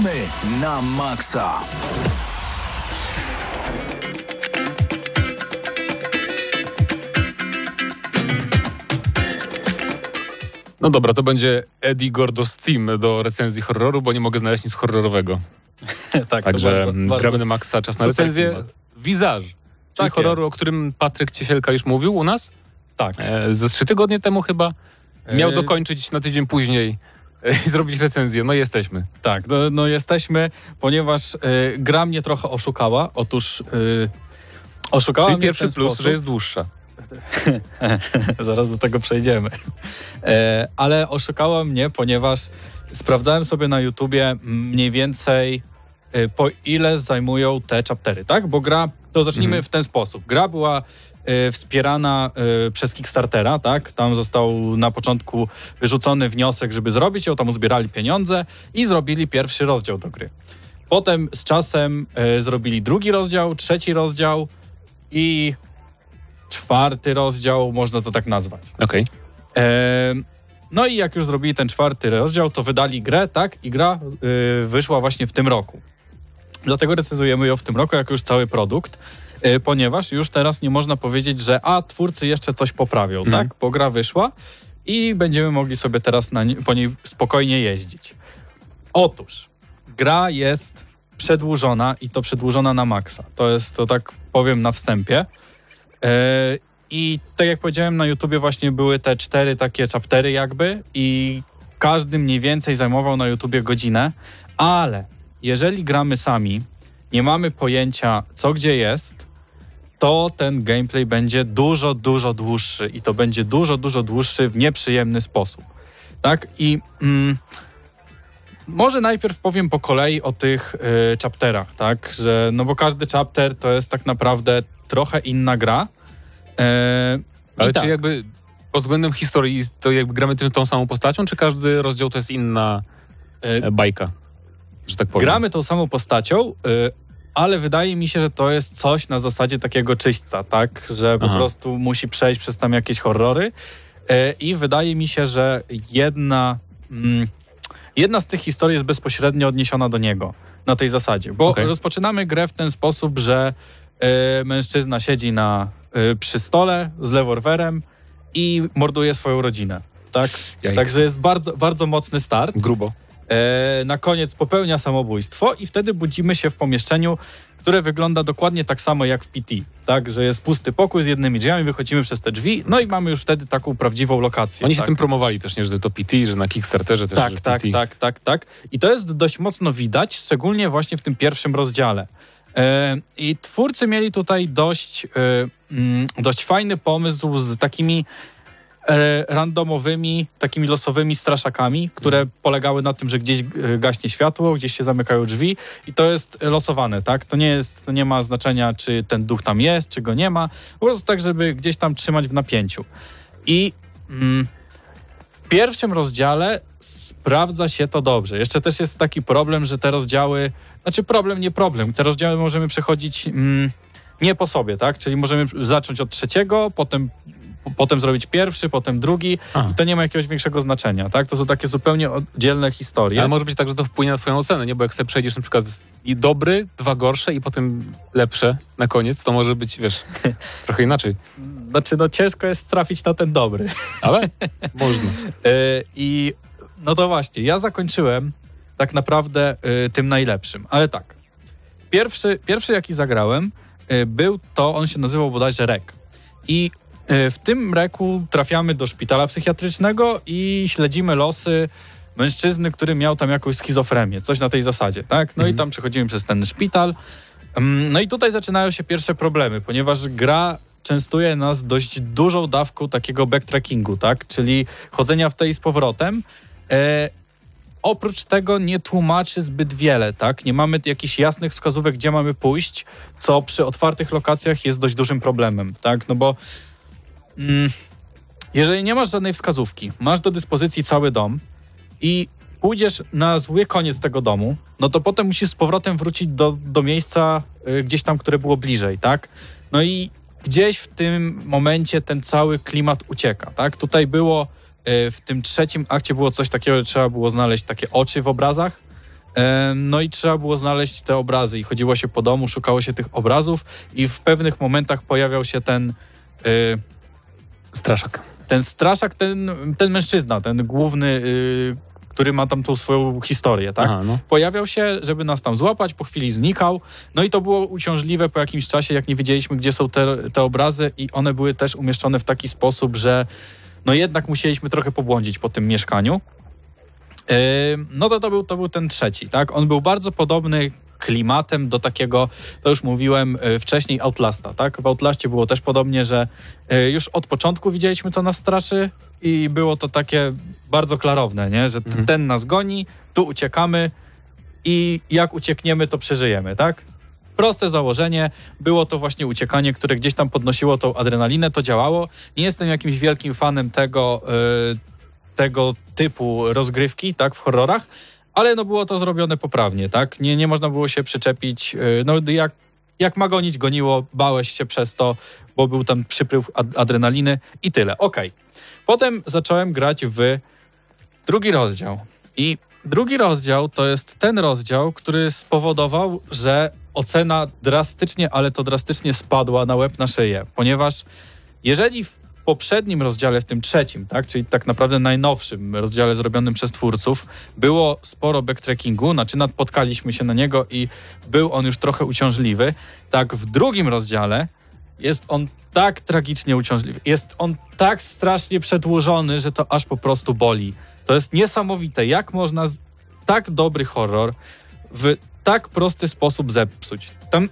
Gramy na maksa. No dobra, to będzie Eddie Gordo Steam do recenzji horroru, bo nie mogę znaleźć nic horrorowego. tak, Także to bardzo, mm, bardzo gramy na maksa, czas na recenzję. Visage, czyli Tak horroru, jest. o którym Patryk Ciesielka już mówił u nas. Tak. E, ze trzy tygodnie temu chyba. Miał E, dokończyć na tydzień później i zrobić recenzję. No jesteśmy. Tak, no, no jesteśmy, ponieważ y, gra mnie trochę oszukała. Otóż y, oszukała Czyli mnie pierwszy plus, sposób, że jest dłuższa. Zaraz do tego przejdziemy. E, ale oszukała mnie, ponieważ sprawdzałem sobie na YouTubie mniej więcej e, po ile zajmują te chaptery, tak? Bo gra, to zacznijmy w ten sposób. Gra była wspierana e, przez Kickstartera, tak? Tam został na początku wyrzucony wniosek, żeby zrobić ją, tam uzbierali pieniądze i zrobili pierwszy rozdział do gry. Potem z czasem e, zrobili drugi rozdział, trzeci rozdział i czwarty rozdział, można to tak nazwać. Okej. Em, no i jak już zrobili ten czwarty rozdział, to wydali grę, tak? I gra wyszła właśnie w tym roku. Dlatego recenzujemy ją w tym roku jako już cały produkt, ponieważ już teraz nie można powiedzieć, że a, twórcy jeszcze coś poprawią, Mhm. tak? Bo gra wyszła i będziemy mogli sobie teraz na nie, po niej spokojnie jeździć. Otóż gra jest przedłużona i to przedłużona na maksa. To jest, to tak powiem na wstępie. E, I tak jak powiedziałem, na YouTubie właśnie były te cztery takie chaptery jakby i każdy mniej więcej zajmował na YouTubie godzinę, ale jeżeli gramy sami, nie mamy pojęcia co gdzie jest, to ten gameplay będzie dużo, dużo dłuższy i to będzie dużo, dużo dłuższy w nieprzyjemny sposób. Tak? I mm, może najpierw powiem po kolei o tych y, chapterach, tak? Że, no bo każdy chapter to jest tak naprawdę trochę inna gra. E, Ale tak, czy jakby pod względem historii to jakby gramy tym, tą samą postacią, czy każdy rozdział to jest inna e, e, bajka? Że tak powiem. gramy tą samą postacią, y, ale wydaje mi się, że to jest coś na zasadzie takiego czyśćca, tak? Że po Aha. prostu musi przejść przez tam jakieś horrory. Y, I wydaje mi się, że jedna, mm, jedna z tych historii jest bezpośrednio odniesiona do niego na tej zasadzie. Bo Okej. rozpoczynamy grę w ten sposób, że y, mężczyzna siedzi na, y, przy stole z rewolwerem i morduje swoją rodzinę. Tak? Jajks. Także jest bardzo, bardzo mocny start. Grubo. E, na koniec popełnia samobójstwo i wtedy budzimy się w pomieszczeniu, które wygląda dokładnie tak samo jak w PT. Tak, że jest pusty pokój z jednymi drzwiami, wychodzimy przez te drzwi, no i mamy już wtedy taką prawdziwą lokację. Oni się tak. tym promowali też, nie, że to PT, że na Kickstarterze też Tak, tak, PT. tak, tak, tak. I to jest dość mocno widać, szczególnie właśnie w tym pierwszym rozdziale. E, I twórcy mieli tutaj dość, e, mm, dość fajny pomysł z takimi randomowymi, takimi losowymi straszakami, które polegały na tym, że gdzieś e, gaśnie światło, gdzieś się zamykają drzwi i to jest losowane, tak? To nie jest, to nie ma znaczenia, czy ten duch tam jest, czy go nie ma. Po prostu tak, żeby gdzieś tam trzymać w napięciu. I mm, w pierwszym rozdziale sprawdza się to dobrze. Jeszcze też jest taki problem, że te rozdziały, znaczy problem, nie problem, te rozdziały możemy przechodzić mm, nie po sobie, tak? Czyli możemy zacząć od trzeciego, potem, potem zrobić pierwszy, potem drugi Aha. i to nie ma jakiegoś większego znaczenia, tak? To są takie zupełnie oddzielne historie. Ale może być tak, że to wpłynie na twoją ocenę, nie? Bo jak sobie przejdziesz na przykład i dobry, dwa gorsze i potem lepsze na koniec, to może być, wiesz, trochę inaczej. Znaczy, no ciężko jest trafić na ten dobry. Ale można. E, I no to właśnie, ja zakończyłem tak naprawdę e, tym najlepszym, ale tak. Pierwszy, pierwszy jaki zagrałem, e, był to, on się nazywał bodajże REK. I w tym REKu trafiamy do szpitala psychiatrycznego i śledzimy losy mężczyzny, który miał tam jakąś schizofrenię, coś na tej zasadzie, tak? No i tam przechodzimy przez ten szpital. Mm, No i tutaj zaczynają się pierwsze problemy, ponieważ gra częstuje nas dość dużą dawką takiego backtrackingu, tak? Czyli chodzenia w tej z powrotem. E, oprócz tego nie tłumaczy zbyt wiele, tak? Nie mamy jakichś jasnych wskazówek, gdzie mamy pójść, co przy otwartych lokacjach jest dość dużym problemem, tak? No bo jeżeli nie masz żadnej wskazówki, masz do dyspozycji cały dom i pójdziesz na zły koniec tego domu, no to potem musisz z powrotem wrócić do, do miejsca y, gdzieś tam, które było bliżej, tak? No i gdzieś w tym momencie ten cały klimat ucieka, tak? Tutaj było, y, w tym trzecim akcie było coś takiego, że trzeba było znaleźć takie oczy w obrazach, Em, No i trzeba było znaleźć te obrazy i chodziło się po domu, szukało się tych obrazów i w pewnych momentach pojawiał się ten, y, Straszak. ten straszak, ten, ten mężczyzna, ten główny, y, który ma tam tą swoją historię, tak? Aha, no. Pojawiał się, żeby nas tam złapać, po chwili znikał. No i to było uciążliwe po jakimś czasie, jak nie wiedzieliśmy, gdzie są te, te obrazy i one były też umieszczone w taki sposób, że no jednak musieliśmy trochę pobłądzić po tym mieszkaniu. Yy, No to to był, to był ten trzeci, tak? On był bardzo podobny klimatem do takiego, to już mówiłem yy, wcześniej, Outlasta, tak? W Outlastie było też podobnie, że yy, już od początku widzieliśmy, co nas straszy i było to takie bardzo klarowne, nie? Że Mhm. ten nas goni, tu uciekamy i jak uciekniemy, to przeżyjemy, tak? Proste założenie, było to właśnie uciekanie, które gdzieś tam podnosiło tą adrenalinę, to działało. Nie jestem jakimś wielkim fanem tego, y, tego typu rozgrywki, tak, w horrorach, ale no było to zrobione poprawnie, tak? Nie, nie można było się przyczepić, y, no jak, jak ma gonić, goniło, bałeś się przez to, bo był tam przypływ ad- adrenaliny i tyle. Okej. Potem zacząłem grać w drugi rozdział i drugi rozdział to jest ten rozdział, który spowodował, że ocena drastycznie, ale to drastycznie spadła na łeb na szyję, ponieważ jeżeli w poprzednim rozdziale, w tym trzecim, tak, czyli tak naprawdę najnowszym rozdziale zrobionym przez twórców, było sporo backtrackingu, znaczy napotkaliśmy się na niego i był on już trochę uciążliwy. Tak, w drugim rozdziale jest on tak tragicznie uciążliwy, jest on tak strasznie przedłużony, że to aż po prostu boli. To jest niesamowite, jak można tak dobry horror w tak prosty sposób zepsuć. Tam,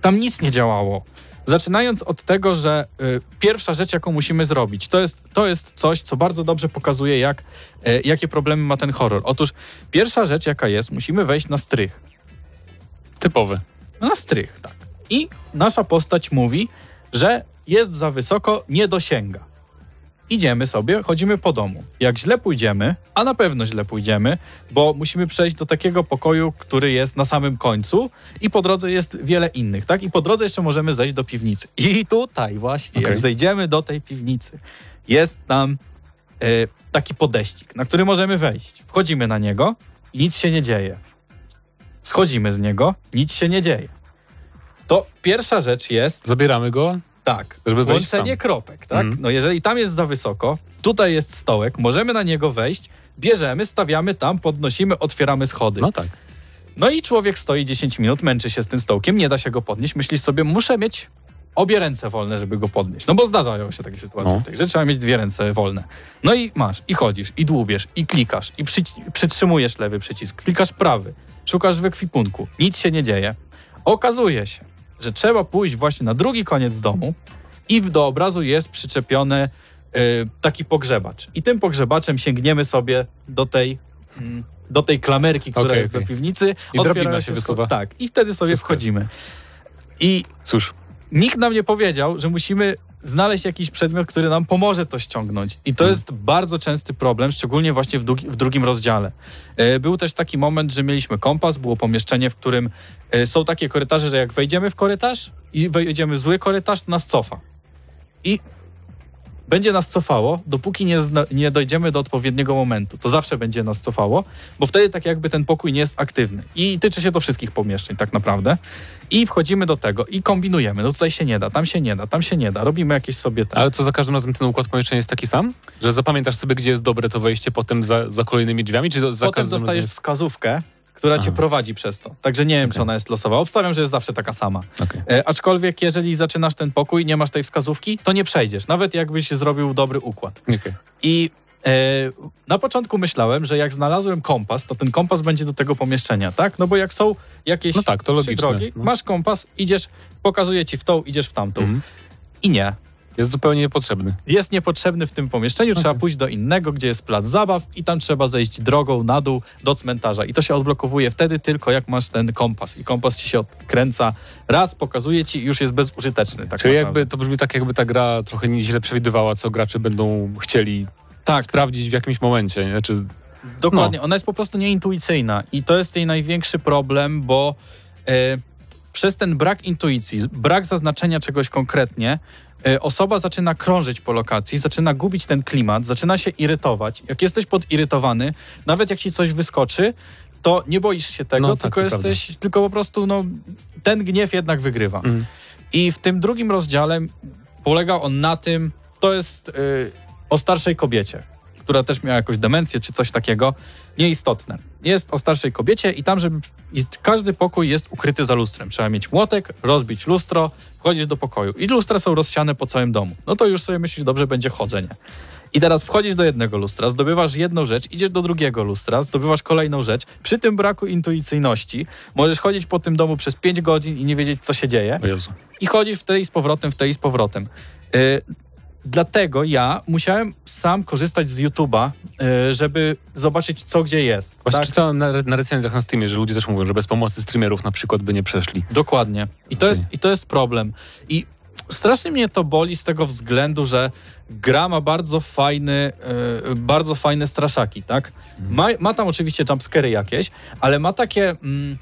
tam nic nie działało. Zaczynając od tego, że y, pierwsza rzecz, jaką musimy zrobić, to jest, to jest coś, co bardzo dobrze pokazuje, jak, y, jakie problemy ma ten horror. Otóż pierwsza rzecz, jaka jest, musimy wejść na strych. Typowe. Na strych, tak. I nasza postać mówi, że jest za wysoko, nie dosięga. Idziemy sobie, chodzimy po domu. Jak źle pójdziemy, a na pewno źle pójdziemy, bo musimy przejść do takiego pokoju, który jest na samym końcu i po drodze jest wiele innych, tak? I po drodze jeszcze możemy zejść do piwnicy. I tutaj właśnie, jak Okej. zejdziemy do tej piwnicy, jest tam e, taki podeścik, na który możemy wejść. Wchodzimy na niego i nic się nie dzieje. Schodzimy z niego, nic się nie dzieje. To pierwsza rzecz jest Zabieramy go. Tak, Żeby tam. kropek, tak? Mhm. No jeżeli tam jest za wysoko, tutaj jest stołek, możemy na niego wejść, bierzemy, stawiamy tam, podnosimy, otwieramy schody. No tak. No i człowiek stoi 10 minut, męczy się z tym stołkiem, nie da się go podnieść, myśli sobie, muszę mieć obie ręce wolne, żeby go podnieść. No bo zdarzają się takie sytuacje No. w tej, że trzeba mieć dwie ręce wolne. No i masz, i chodzisz, i dłubiesz, i klikasz, i przyci- przytrzymujesz lewy przycisk, klikasz prawy, szukasz w ekwipunku, nic się nie dzieje. Okazuje się, że trzeba pójść właśnie na drugi koniec domu i w do obrazu jest przyczepiony y, taki pogrzebacz. I tym pogrzebaczem sięgniemy sobie do tej, mm, do tej klamerki, która Okej, jest okej. do piwnicy. I drabina się wysuwa. Tak, i wtedy sobie Wszystko wchodzimy. I Cóż, nikt nam nie powiedział, że musimy znaleźć jakiś przedmiot, który nam pomoże to ściągnąć. I to Hmm. jest bardzo częsty problem, szczególnie właśnie w, w drugim rozdziale. E, Był też taki moment, że mieliśmy kompas, było pomieszczenie, w którym e, są takie korytarze, że jak wejdziemy w korytarz i wejdziemy w zły korytarz, to nas cofa. I będzie nas cofało, dopóki nie, nie dojdziemy do odpowiedniego momentu. To zawsze będzie nas cofało, bo wtedy tak jakby ten pokój nie jest aktywny. I tyczy się to wszystkich pomieszczeń tak naprawdę. I wchodzimy do tego i kombinujemy. No tutaj się nie da, tam się nie da, tam się nie da. Robimy jakieś sobie ale to za każdym razem ten układ pomieszczenia jest taki sam? Że zapamiętasz sobie, gdzie jest dobre to wejście potem za, za kolejnymi drzwiami? Czy za Potem każdym razem dostajesz jest... wskazówkę, która cię Aha. prowadzi przez to. Także nie wiem, czy Okej. ona jest losowa. Obstawiam, że jest zawsze taka sama. Okej. E, aczkolwiek, jeżeli zaczynasz ten pokój, nie masz tej wskazówki, to nie przejdziesz. Nawet jakbyś zrobił dobry układ. Okej. I e, na początku myślałem, że jak znalazłem kompas, to ten kompas będzie do tego pomieszczenia, tak? No bo jak są jakieś No tak, to logiczne, drogi, no. masz kompas, idziesz, pokazuje ci w tą, idziesz w tamtą. Mhm. I nie. Jest zupełnie niepotrzebny. Jest niepotrzebny w tym pomieszczeniu, trzeba pójść do innego, gdzie jest plac zabaw i tam trzeba zejść drogą na dół do cmentarza. I to się odblokowuje wtedy tylko, jak masz ten kompas. I kompas ci się odkręca, raz pokazuje ci i już jest bezużyteczny. Tak Czyli naprawdę. jakby to brzmi tak, jakby ta gra trochę źle przewidywała, co gracze będą chcieli Tak. sprawdzić w jakimś momencie. nie? Znaczy, Dokładnie, ona jest po prostu nieintuicyjna i to jest jej największy problem, bo e, przez ten brak intuicji, brak zaznaczenia czegoś konkretnie, osoba zaczyna krążyć po lokacji, zaczyna gubić ten klimat, zaczyna się irytować. Jak jesteś podirytowany, nawet jak ci coś wyskoczy, to nie boisz się tego, No tak, tylko jesteś, tylko po prostu no, ten gniew jednak wygrywa. Mhm. I w tym drugim rozdziale polegał on na tym, to jest y, o starszej kobiecie, która też miała jakąś demencję czy coś takiego. Nieistotne. Jest o starszej kobiecie i tam, żeby. I każdy pokój jest ukryty za lustrem. Trzeba mieć młotek, rozbić lustro, wchodzisz do pokoju. I lustra są rozsiane po całym domu. No to już sobie myślisz, dobrze będzie chodzenie. I teraz wchodzisz do jednego lustra, zdobywasz jedną rzecz, idziesz do drugiego lustra, zdobywasz kolejną rzecz. Przy tym braku intuicyjności możesz chodzić po tym domu przez 5 godzin i nie wiedzieć, co się dzieje i chodzisz w tej z powrotem, w tej z powrotem. Y, dlatego ja musiałem sam korzystać z YouTube'a, y, żeby zobaczyć, co gdzie jest. Właśnie tak? czytałem na, na recenzjach na Steamie, że ludzie też mówią, że bez pomocy streamerów na przykład by nie przeszli. Dokładnie. I to, Okej. jest, I to jest problem. I strasznie mnie to boli z tego względu, że gra ma bardzo fajny, y, bardzo fajne straszaki, tak? Ma, ma tam oczywiście jumpscary jakieś, ale ma takie... Mm,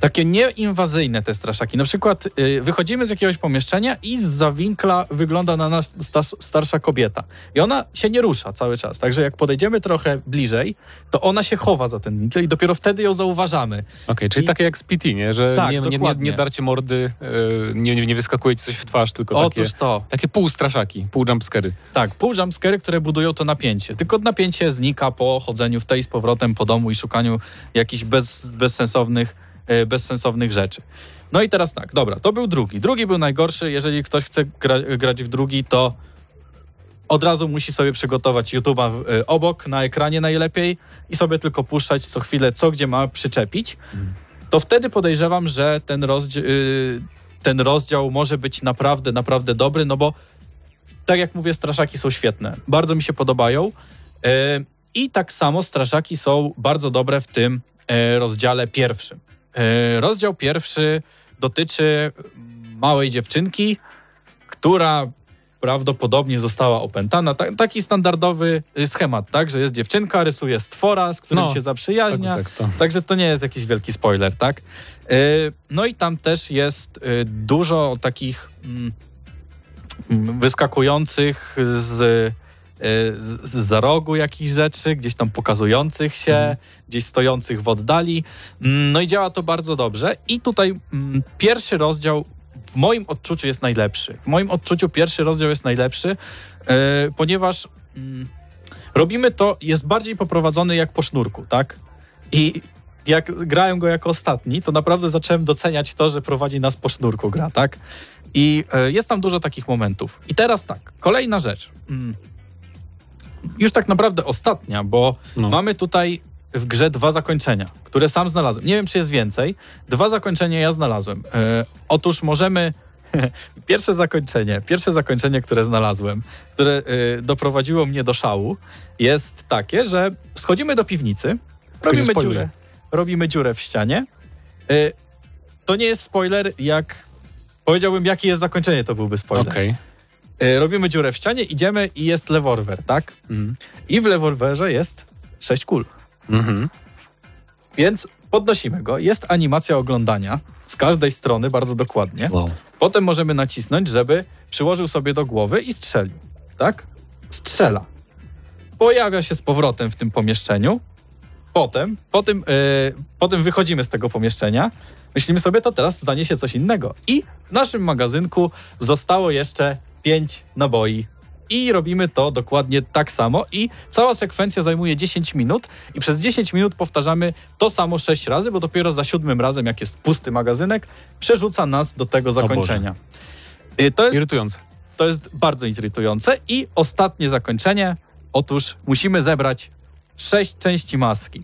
takie nieinwazyjne te straszaki. Na przykład y, wychodzimy z jakiegoś pomieszczenia i z winkla wygląda na nas sta, starsza kobieta. I ona się nie rusza cały czas. Także jak podejdziemy trochę bliżej, to ona się chowa za ten winkel i dopiero wtedy ją zauważamy. Okej, czyli I- takie jak z PT, nie? Że Tak, nie, nie, nie, nie darcie mordy, yy, nie, nie, nie wyskakuje ci coś w twarz, tylko takie, Otóż to. takie półstraszaki, pół jumpscary. Tak, pół jumpscary, które budują to napięcie. Tylko napięcie znika po chodzeniu w tej z powrotem po domu i szukaniu jakichś bez, bezsensownych, bezsensownych rzeczy. No i teraz tak, dobra, to był drugi. Drugi był najgorszy. Jeżeli ktoś chce gra, grać w drugi, to od razu musi sobie przygotować YouTube'a e, obok, na ekranie najlepiej i sobie tylko puszczać co chwilę, co gdzie ma przyczepić. To wtedy podejrzewam, że ten, rozdzia- y, ten rozdział może być naprawdę, naprawdę dobry, no bo tak jak mówię, straszaki są świetne. Bardzo mi się podobają. E, I tak samo straszaki są bardzo dobre w tym e, rozdziale pierwszym. E, Rozdział pierwszy dotyczy małej dziewczynki, która prawdopodobnie została opętana. Ta, taki standardowy y, schemat, tak? Że jest dziewczynka, rysuje stwora, z którym No, się zaprzyjaźnia. Tak, tak, to. Także to nie jest jakiś wielki spoiler, tak? E, No i tam też jest e, dużo takich mm, wyskakujących z, z, z za rogu jakichś rzeczy, gdzieś tam pokazujących się, gdzieś stojących w oddali. Mm, No i działa to bardzo dobrze. I tutaj mm, pierwszy rozdział w moim odczuciu jest najlepszy. W moim odczuciu pierwszy rozdział jest najlepszy, e, ponieważ mm, robimy to, jest bardziej poprowadzony jak po sznurku, tak? I jak grałem go jako ostatni, to naprawdę zacząłem doceniać to, że prowadzi nas po sznurku gra, tak? I e, jest tam dużo takich momentów. I teraz tak, kolejna rzecz. Już tak naprawdę ostatnia, bo No. mamy tutaj w grze dwa zakończenia, które sam znalazłem. Nie wiem, czy jest więcej. Dwa zakończenia ja znalazłem. E, otóż możemy. pierwsze zakończenie, pierwsze zakończenie, które znalazłem, które e, doprowadziło mnie do szału, jest takie, że schodzimy do piwnicy, robimy dziurę, robimy dziurę w ścianie. E, to nie jest spoiler, jak powiedziałbym, jakie jest zakończenie, to byłby spoiler. Okej. E, robimy dziurę w ścianie, idziemy i jest leworwer, tak? Mhm. I w leworwerze jest sześć kul. Mhm. Więc podnosimy go. Jest animacja oglądania z każdej strony bardzo dokładnie. Wow. Potem możemy nacisnąć, żeby przyłożył sobie do głowy i strzelił. Tak? Strzela. Pojawia się z powrotem w tym pomieszczeniu. Potem, potem, e, potem wychodzimy z tego pomieszczenia. Myślimy sobie, to teraz stanie się coś innego. I w naszym magazynku zostało jeszcze pięć naboi. I robimy to dokładnie tak samo. I cała sekwencja zajmuje 10 minut. I przez 10 minut powtarzamy to samo 6 razy, bo dopiero za siódmym razem, jak jest pusty magazynek, przerzuca nas do tego zakończenia. Y, To jest Irytujące. to jest bardzo irytujące. I ostatnie zakończenie. Otóż musimy zebrać sześć części maski.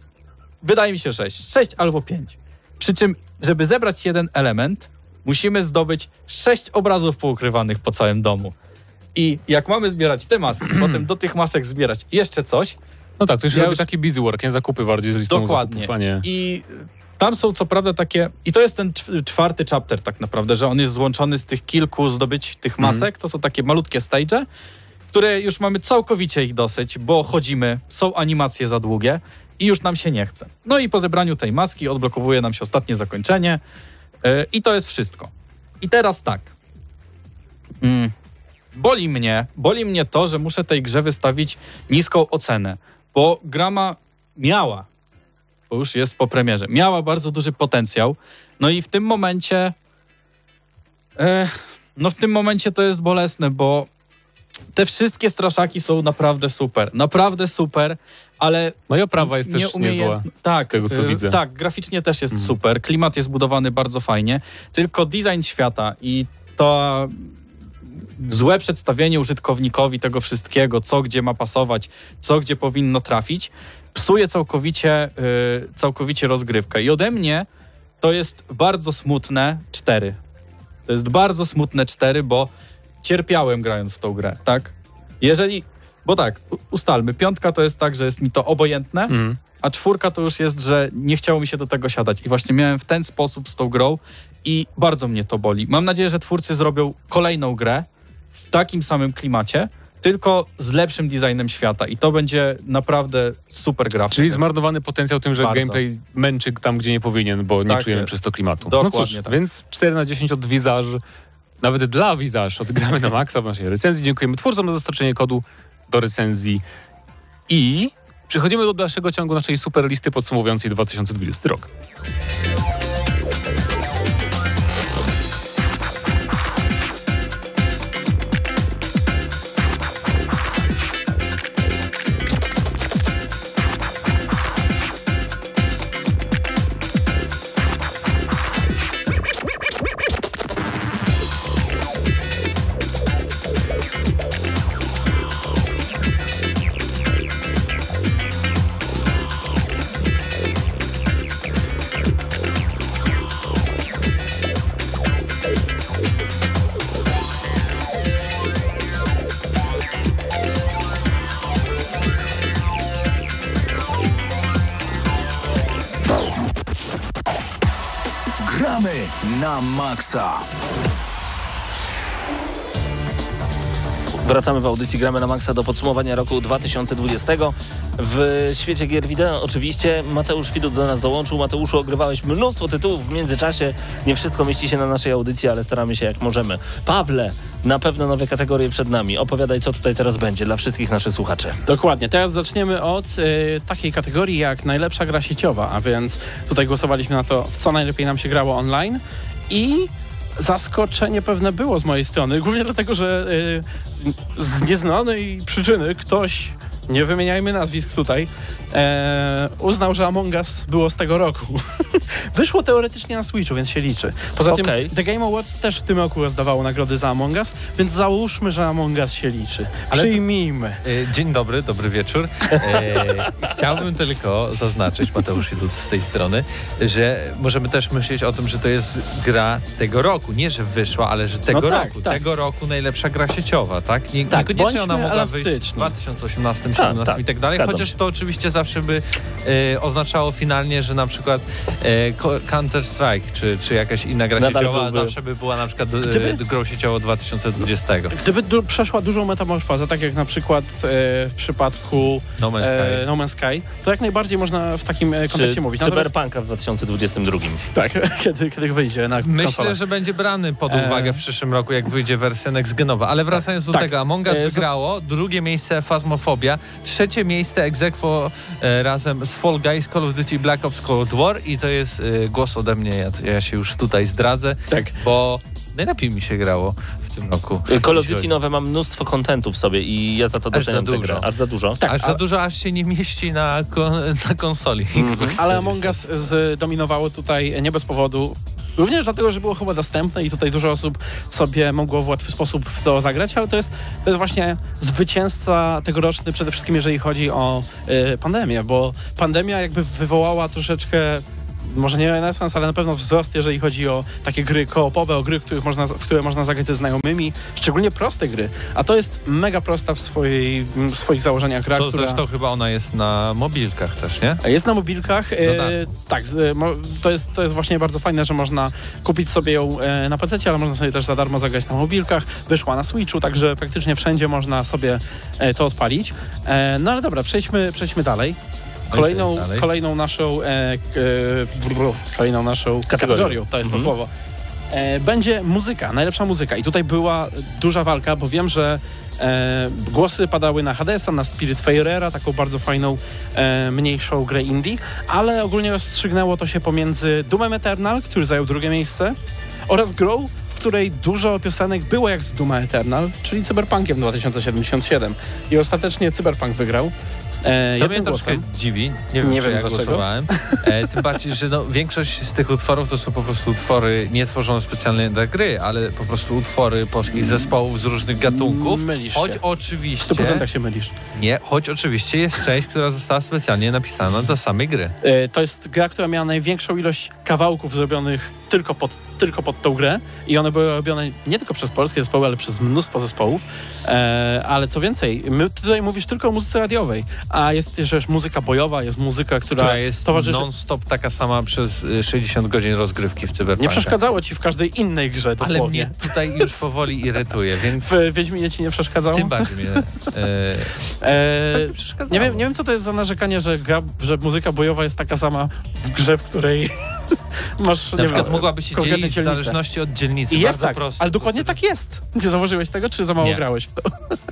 Wydaje mi się sześć. Sześć albo pięć. Przy czym, żeby zebrać jeden element, musimy zdobyć sześć obrazów poukrywanych po całym domu. I jak mamy zbierać te maski, potem do tych masek zbierać jeszcze coś, No tak, to już Ja robi już- taki busy work, nie? Zakupy bardziej z listą Dokładnie. zakupów, nie... I tam są co prawda takie. I to jest ten czw- czwarty chapter, tak naprawdę, że on jest złączony z tych kilku zdobyć tych masek. To są takie malutkie stage, które już mamy całkowicie ich dosyć, bo chodzimy, są animacje za długie i już nam się nie chce. No i po zebraniu tej maski odblokowuje nam się ostatnie zakończenie. Yy, I to jest wszystko. I teraz tak. Mm. Boli mnie, boli mnie to, że muszę tej grze wystawić niską ocenę, bo gra ma, miała bo już jest po premierze. Miała bardzo duży potencjał. No i w tym momencie. E, no w tym momencie to jest bolesne, bo te wszystkie straszaki są naprawdę super. Naprawdę super, ale. No i oprawa jest też umieje- niezła. Tak, z tego, co e, widzę. Tak, graficznie też jest Mhm. super. Klimat jest budowany bardzo fajnie. Tylko design świata i to złe przedstawienie użytkownikowi tego wszystkiego, co gdzie ma pasować, co gdzie powinno trafić, psuje całkowicie, y, całkowicie rozgrywkę. I ode mnie to jest bardzo smutne cztery. To jest bardzo smutne cztery, bo cierpiałem grając w tą grę, tak? Jeżeli, bo tak, ustalmy, piątka to jest tak, że jest mi to obojętne, Mhm. a czwórka to już jest, że nie chciało mi się do tego siadać. I właśnie miałem w ten sposób z tą grą i bardzo mnie to boli. Mam nadzieję, że twórcy zrobią kolejną grę w takim samym klimacie, tylko z lepszym designem świata i to będzie naprawdę super gra. Czyli zmarnowany potencjał tym, że Bardzo. gameplay męczy tam, gdzie nie powinien, bo nie Tak czujemy jest. przez to klimatu. Dokładnie no cóż, tak. więc 4 na 10 od Visage, nawet dla Visage odgramy na maksa w naszej recenzji. Dziękujemy twórcom za dostarczenie kodu do recenzji i przechodzimy do dalszego ciągu naszej super listy podsumowującej 2020 rok. Maksa. Wracamy w audycji Gramy na Maxa do podsumowania roku 2020. W świecie gier wideo oczywiście Mateusz Widut do nas dołączył. Mateuszu, ogrywałeś mnóstwo tytułów w międzyczasie. Nie wszystko mieści się na naszej audycji, ale staramy się jak możemy. Pawle, na pewno nowe kategorie przed nami. Opowiadaj, co tutaj teraz będzie dla wszystkich naszych słuchaczy. Dokładnie. Teraz zaczniemy od y, takiej kategorii jak najlepsza gra sieciowa, a więc tutaj głosowaliśmy na to, w co najlepiej nam się grało online i zaskoczenie pewne było z mojej strony, głównie dlatego, że y, z nieznanej przyczyny ktoś, nie wymieniajmy nazwisk tutaj, e, uznał, że Among Us było z tego roku. Wyszło teoretycznie na Switchu, więc się liczy. Poza Okej. tym The Game Awards też w tym roku rozdawało nagrody za Among Us, więc załóżmy, że Among Us się liczy. Ale Przyjmijmy. E, Dzień dobry, dobry wieczór. E, chciałbym tylko zaznaczyć, Mateusz Widut z tej strony, że możemy też myśleć o tym, że to jest gra tego roku. Nie, że wyszła, ale że tego No tak, roku. tak. Tego roku najlepsza gra sieciowa, tak? Nie, Tak, niekoniecznie ona mogła wyjść w elastyczni. 2018, Tak, 2017 tak, i tak dalej, chociaż się. to oczywiście zawsze by e, oznaczało finalnie, że na przykład e, Counter-Strike czy, czy jakaś inna gra Nadal sieciowa byłby- zawsze by była na przykład e, Gdyby- grą sieciową 2020. Gdyby du- przeszła dużą metamorfozę, tak jak na przykład e, w przypadku No Man's e, Sky. No Man's Sky, to jak najbardziej można w takim e, kontekście Czy mówić. Natomiast- Cyberpunka w 2022. Tak, kiedy, kiedy wyjdzie na Myślę, konsolę. że będzie brany pod uwagę w przyszłym roku, jak wyjdzie wersja next genowa. Ale wracając do tak. tego, Among Us zas- wygrało, drugie miejsce Phasmophobia, trzecie miejsce Exequo e, razem z Fall Guys, Call of Duty Black Ops Cold War i to jest e, głos ode mnie, ja, ja się już tutaj zdradzę, Tak. bo najlepiej mi się grało w tym roku. Call of Duty nowe ma mnóstwo kontentu w sobie i ja za to Aż za doceniam tę dużo. grę. Aż za dużo. Tak, aż a- za dużo, aż się nie mieści na, kon, na konsoli. Xbox Ale Series Among Us zdominowało tutaj nie bez powodu. Również dlatego, że było chyba dostępne i tutaj dużo osób sobie mogło w łatwy sposób w to zagrać, ale to jest, to jest właśnie zwycięzca tegoroczny przede wszystkim, jeżeli chodzi o y, pandemię, bo pandemia jakby wywołała troszeczkę może nie renesans, ale na pewno wzrost, jeżeli chodzi o takie gry koopowe, o gry, których można, w które można zagrać ze znajomymi, szczególnie proste gry. A to jest mega prosta w, swojej, w swoich założeniach gra, Co która... zresztą chyba ona jest na mobilkach też, nie? Jest na mobilkach. E, tak, mo- to jest, to jest właśnie bardzo fajne, że można kupić sobie ją e, na PC, ale można sobie też za darmo zagrać na mobilkach. Wyszła na Switchu, także praktycznie wszędzie można sobie e, to odpalić. E, no ale dobra, przejdźmy, przejdźmy dalej. Kolejną, kolejną naszą e, e, kolejną naszą kategorią, to jest to słowo. E, będzie muzyka, najlepsza muzyka. I tutaj była duża walka, bo wiem, że e, głosy padały na Hadesa, na Spirit Fairera, taką bardzo fajną, e, mniejszą grę indie, ale ogólnie rozstrzygnęło to się pomiędzy Doomem Eternal, który zajął drugie miejsce, oraz grą, w której dużo piosenek było jak z Dooma Eternal, czyli Cyberpunkiem 2077. I ostatecznie Cyberpunk wygrał. E, Co mnie jednym troszkę głosem. dziwi, nie wiem, Nie czy wiem ja dlaczego. głosowałem. E, tym bardziej, że no, większość z tych utworów to są po prostu utwory nie tworzone specjalnie dla gry, ale po prostu utwory polskich zespołów z różnych gatunków. Mylisz Choć się. W oczywiście, 100% się mylisz. nie, choć oczywiście jest część, która została specjalnie napisana do samej gry. E, To jest gra, która miała największą ilość kawałków zrobionych tylko pod, tylko pod tą grę i one były robione nie tylko przez polskie zespoły, ale przez mnóstwo zespołów. E, ale co więcej, my ty tutaj mówisz tylko o muzyce radiowej, a jest też muzyka bojowa, jest muzyka, która, która jest towarzyszy... non-stop taka sama przez y, 60 godzin rozgrywki w Cyberpunku. Nie przeszkadzało ci w każdej innej grze Ale dosłownie. mnie tutaj już powoli irytuje, więc W Wiedźminie ci nie przeszkadzało? tym bardziej mnie e, E, przeszkadzało. nie, wiem, nie wiem, co to jest za narzekanie, że, gra, że muzyka bojowa jest taka sama w grze, w której masz, Na nie przykład wiem, mogłaby się dzielić w zależności od dzielnicy. I jest Bardzo tak, prosto. ale dokładnie tak jest. Nie zauważyłeś tego, czy za mało Nie. grałeś w to?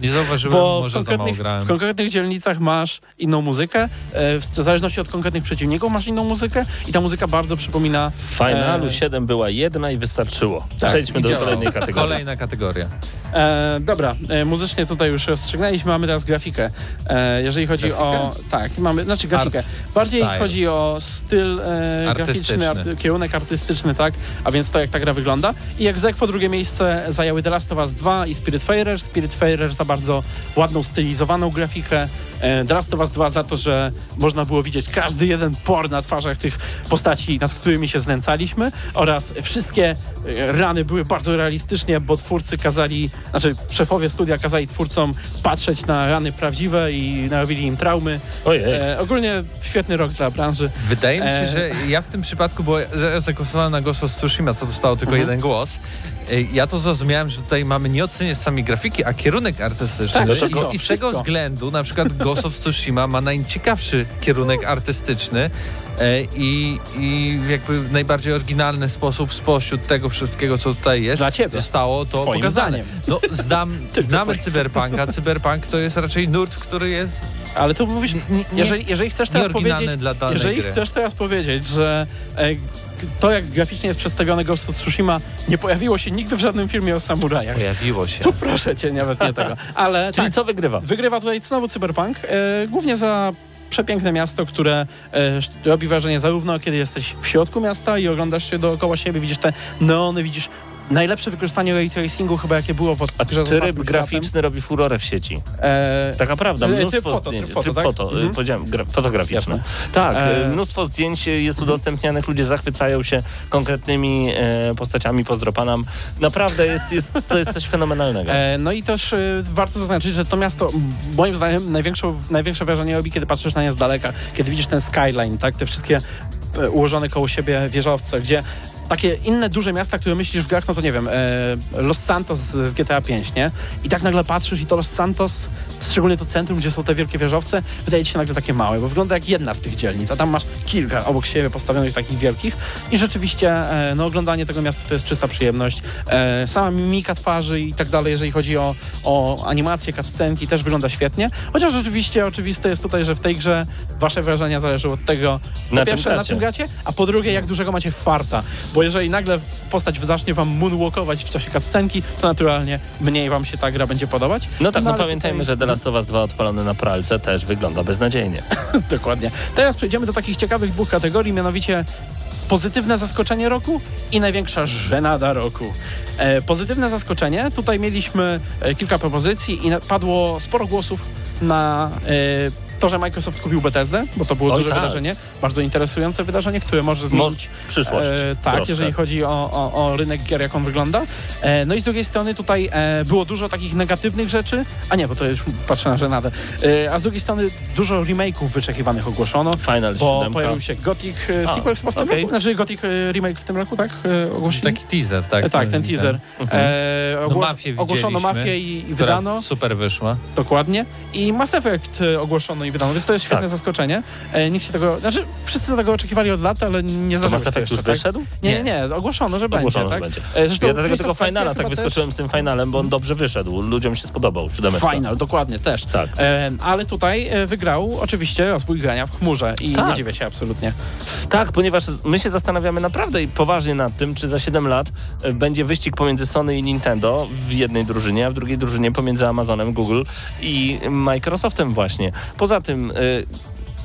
Nie zauważyłem, Bo w może za mało konkretnych, grałem. w konkretnych dzielnicach masz inną muzykę, e, w zależności od konkretnych przeciwników masz inną muzykę i ta muzyka bardzo przypomina... W finalu E, 7 była jedna i wystarczyło. Tak, Przejdźmy do działało. kolejnej kategorii. Kolejna kategoria. E, dobra, e, muzycznie tutaj już rozstrzygnęliśmy, mamy teraz grafikę. E, jeżeli chodzi Grafikę? o... Tak, mamy, znaczy grafikę. Bardziej style. chodzi o styl e, graficzny, arty, kierunek artystyczny, tak? A więc to, jak ta gra wygląda. I jak po drugie miejsce zajęły The Last of Us 2 i Spiritfarer. Spiritfarer za bardzo ładną, stylizowaną grafikę. E, The Last of Us 2 za to, że można było widzieć każdy jeden por na twarzach tych postaci, nad którymi się znęcaliśmy oraz wszystkie e, rany były bardzo realistycznie, bo twórcy kazali, znaczy szefowie studia kazali twórcom patrzeć na rany prawdziwe i narobili im traumy. Ojej. E, ogólnie świetny rok dla branży. Wydaje mi się, E. że ja w tym przypadku, bo zagłosowałem na Ghost of Tsushima, co dostało tylko Mhm. jeden głos. E, Ja to zrozumiałem, że tutaj mamy nie oceniać sami grafiki, a kierunek artystyczny. Tak, I- wszystko, I z wszystko. tego względu na przykład Ghost of Tsushima ma najciekawszy kierunek artystyczny e, i, i jakby w najbardziej oryginalny sposób spośród tego wszystkiego, co tutaj jest, Dla ciebie. zostało to Twoim pokazane. zdaniem. No, zdam, Tylko znamy cyberpunka. Cyberpunk to jest raczej nurt, który jest Ale tu mówisz, nie, jeżeli, jeżeli chcesz teraz powiedzieć, jeżeli gry. chcesz teraz powiedzieć, że e, to jak graficznie jest przedstawione Ghost of Tsushima nie pojawiło się nigdy w żadnym filmie o samurajach. Pojawiło się. Tu proszę cię, nawet nie tego. Ale Czyli tak, co wygrywa? wygrywa tutaj znowu Cyberpunk, e, głównie za przepiękne miasto, które e, robi wrażenie zarówno kiedy jesteś w środku miasta i oglądasz się dookoła siebie, widzisz te neony, widzisz najlepsze wykorzystanie ray tracingu chyba jakie było w A tryb graficzny robi furorę w sieci. E, Taka prawda, E, tryb mnóstwo foto, zdjęć. tryb foto, tryb tak? foto, y, Mhm. powiedziałem, gra, fotograficzne. Jasne. Tak, E, y, mnóstwo zdjęć jest udostępnianych, ludzie zachwycają się konkretnymi e, postaciami, pozdropanam. Naprawdę jest, jest, to jest coś fenomenalnego. E, no i też e, warto zaznaczyć, że to miasto moim zdaniem największą, największe wrażenie robi, kiedy patrzysz na nie z daleka, kiedy widzisz ten skyline, tak, te wszystkie e, ułożone koło siebie wieżowce, gdzie takie inne duże miasta, które myślisz w grach, no to nie wiem, e, Los Santos z, GTA 5, nie? I tak nagle patrzysz i to Los Santos, szczególnie to centrum, gdzie są te wielkie wieżowce, wydaje ci się nagle takie małe, bo wygląda jak jedna z tych dzielnic, a tam masz kilka obok siebie postawionych takich wielkich i rzeczywiście e, no, oglądanie tego miasta to jest czysta przyjemność. E, sama mimika twarzy i tak dalej, jeżeli chodzi o, o animację, cutscenki, też wygląda świetnie. Chociaż rzeczywiście oczywiste jest tutaj, że w tej grze wasze wrażenia zależą od tego, po Na czym pierwsze, na czym gracie, a po drugie, jak dużego macie farta. Bo jeżeli nagle postać zacznie wam moonwalkować w czasie cutscenki, to naturalnie mniej wam się ta gra będzie podobać. No tak, no ale pamiętajmy, tutaj- że The Last of Us 2 odpalone na pralce też wygląda beznadziejnie. Dokładnie. Teraz przejdziemy do takich ciekawych dwóch kategorii, mianowicie pozytywne zaskoczenie roku i największa żenada roku. E, pozytywne zaskoczenie, tutaj mieliśmy e, kilka propozycji i padło sporo głosów na e, to, że Microsoft kupił Bethesdę, bo to było Oj, duże tak. wydarzenie, bardzo interesujące wydarzenie, które może Mo- zmienić przyszłość. E, tak, troszkę. jeżeli chodzi o, o, o rynek gier, jak on wygląda. E, no i z drugiej strony tutaj e, było dużo takich negatywnych rzeczy, a nie, bo to już patrzę na żenadę. E, a z drugiej strony dużo remake'ów wyczekiwanych ogłoszono, Final bo 7. pojawił się Gothic e, A, sequel chyba w tym okej. roku, znaczy Gothic e, remake w tym roku, tak? E, ogłosili? Taki teaser, tak? E, tak, ten teaser. E, No, ogło- mafię ogłoszono mafię i, i wydano, super wyszła. dokładnie. I Mass Effect e, ogłoszono i wydano, więc to jest świetne Tak. zaskoczenie. E, nikt się tego, znaczy wszyscy tego oczekiwali od lat, ale nie To zdarzyło Mass się Effect jeszcze, już tak? wyszedł? Nie, nie, nie, ogłoszono, że Ogłoszono, będzie, że tak? będzie. E, Zresztą Ja dlatego tego finala tak wyskoczyłem z tym finalem, bo on dobrze wyszedł. Ludziom się spodobał. Final, dokładnie, też. Tak. E, ale tutaj e, wygrał oczywiście rozwój grania w chmurze i Tak. nie dziwię się absolutnie. Tak, ponieważ my się zastanawiamy naprawdę i poważnie nad tym, czy za 7 lat e, będzie wyścig pomiędzy Sony i Nintendo w jednej drużynie, a w drugiej drużynie pomiędzy Amazonem, Google i Microsoftem właśnie. Poza tym... e,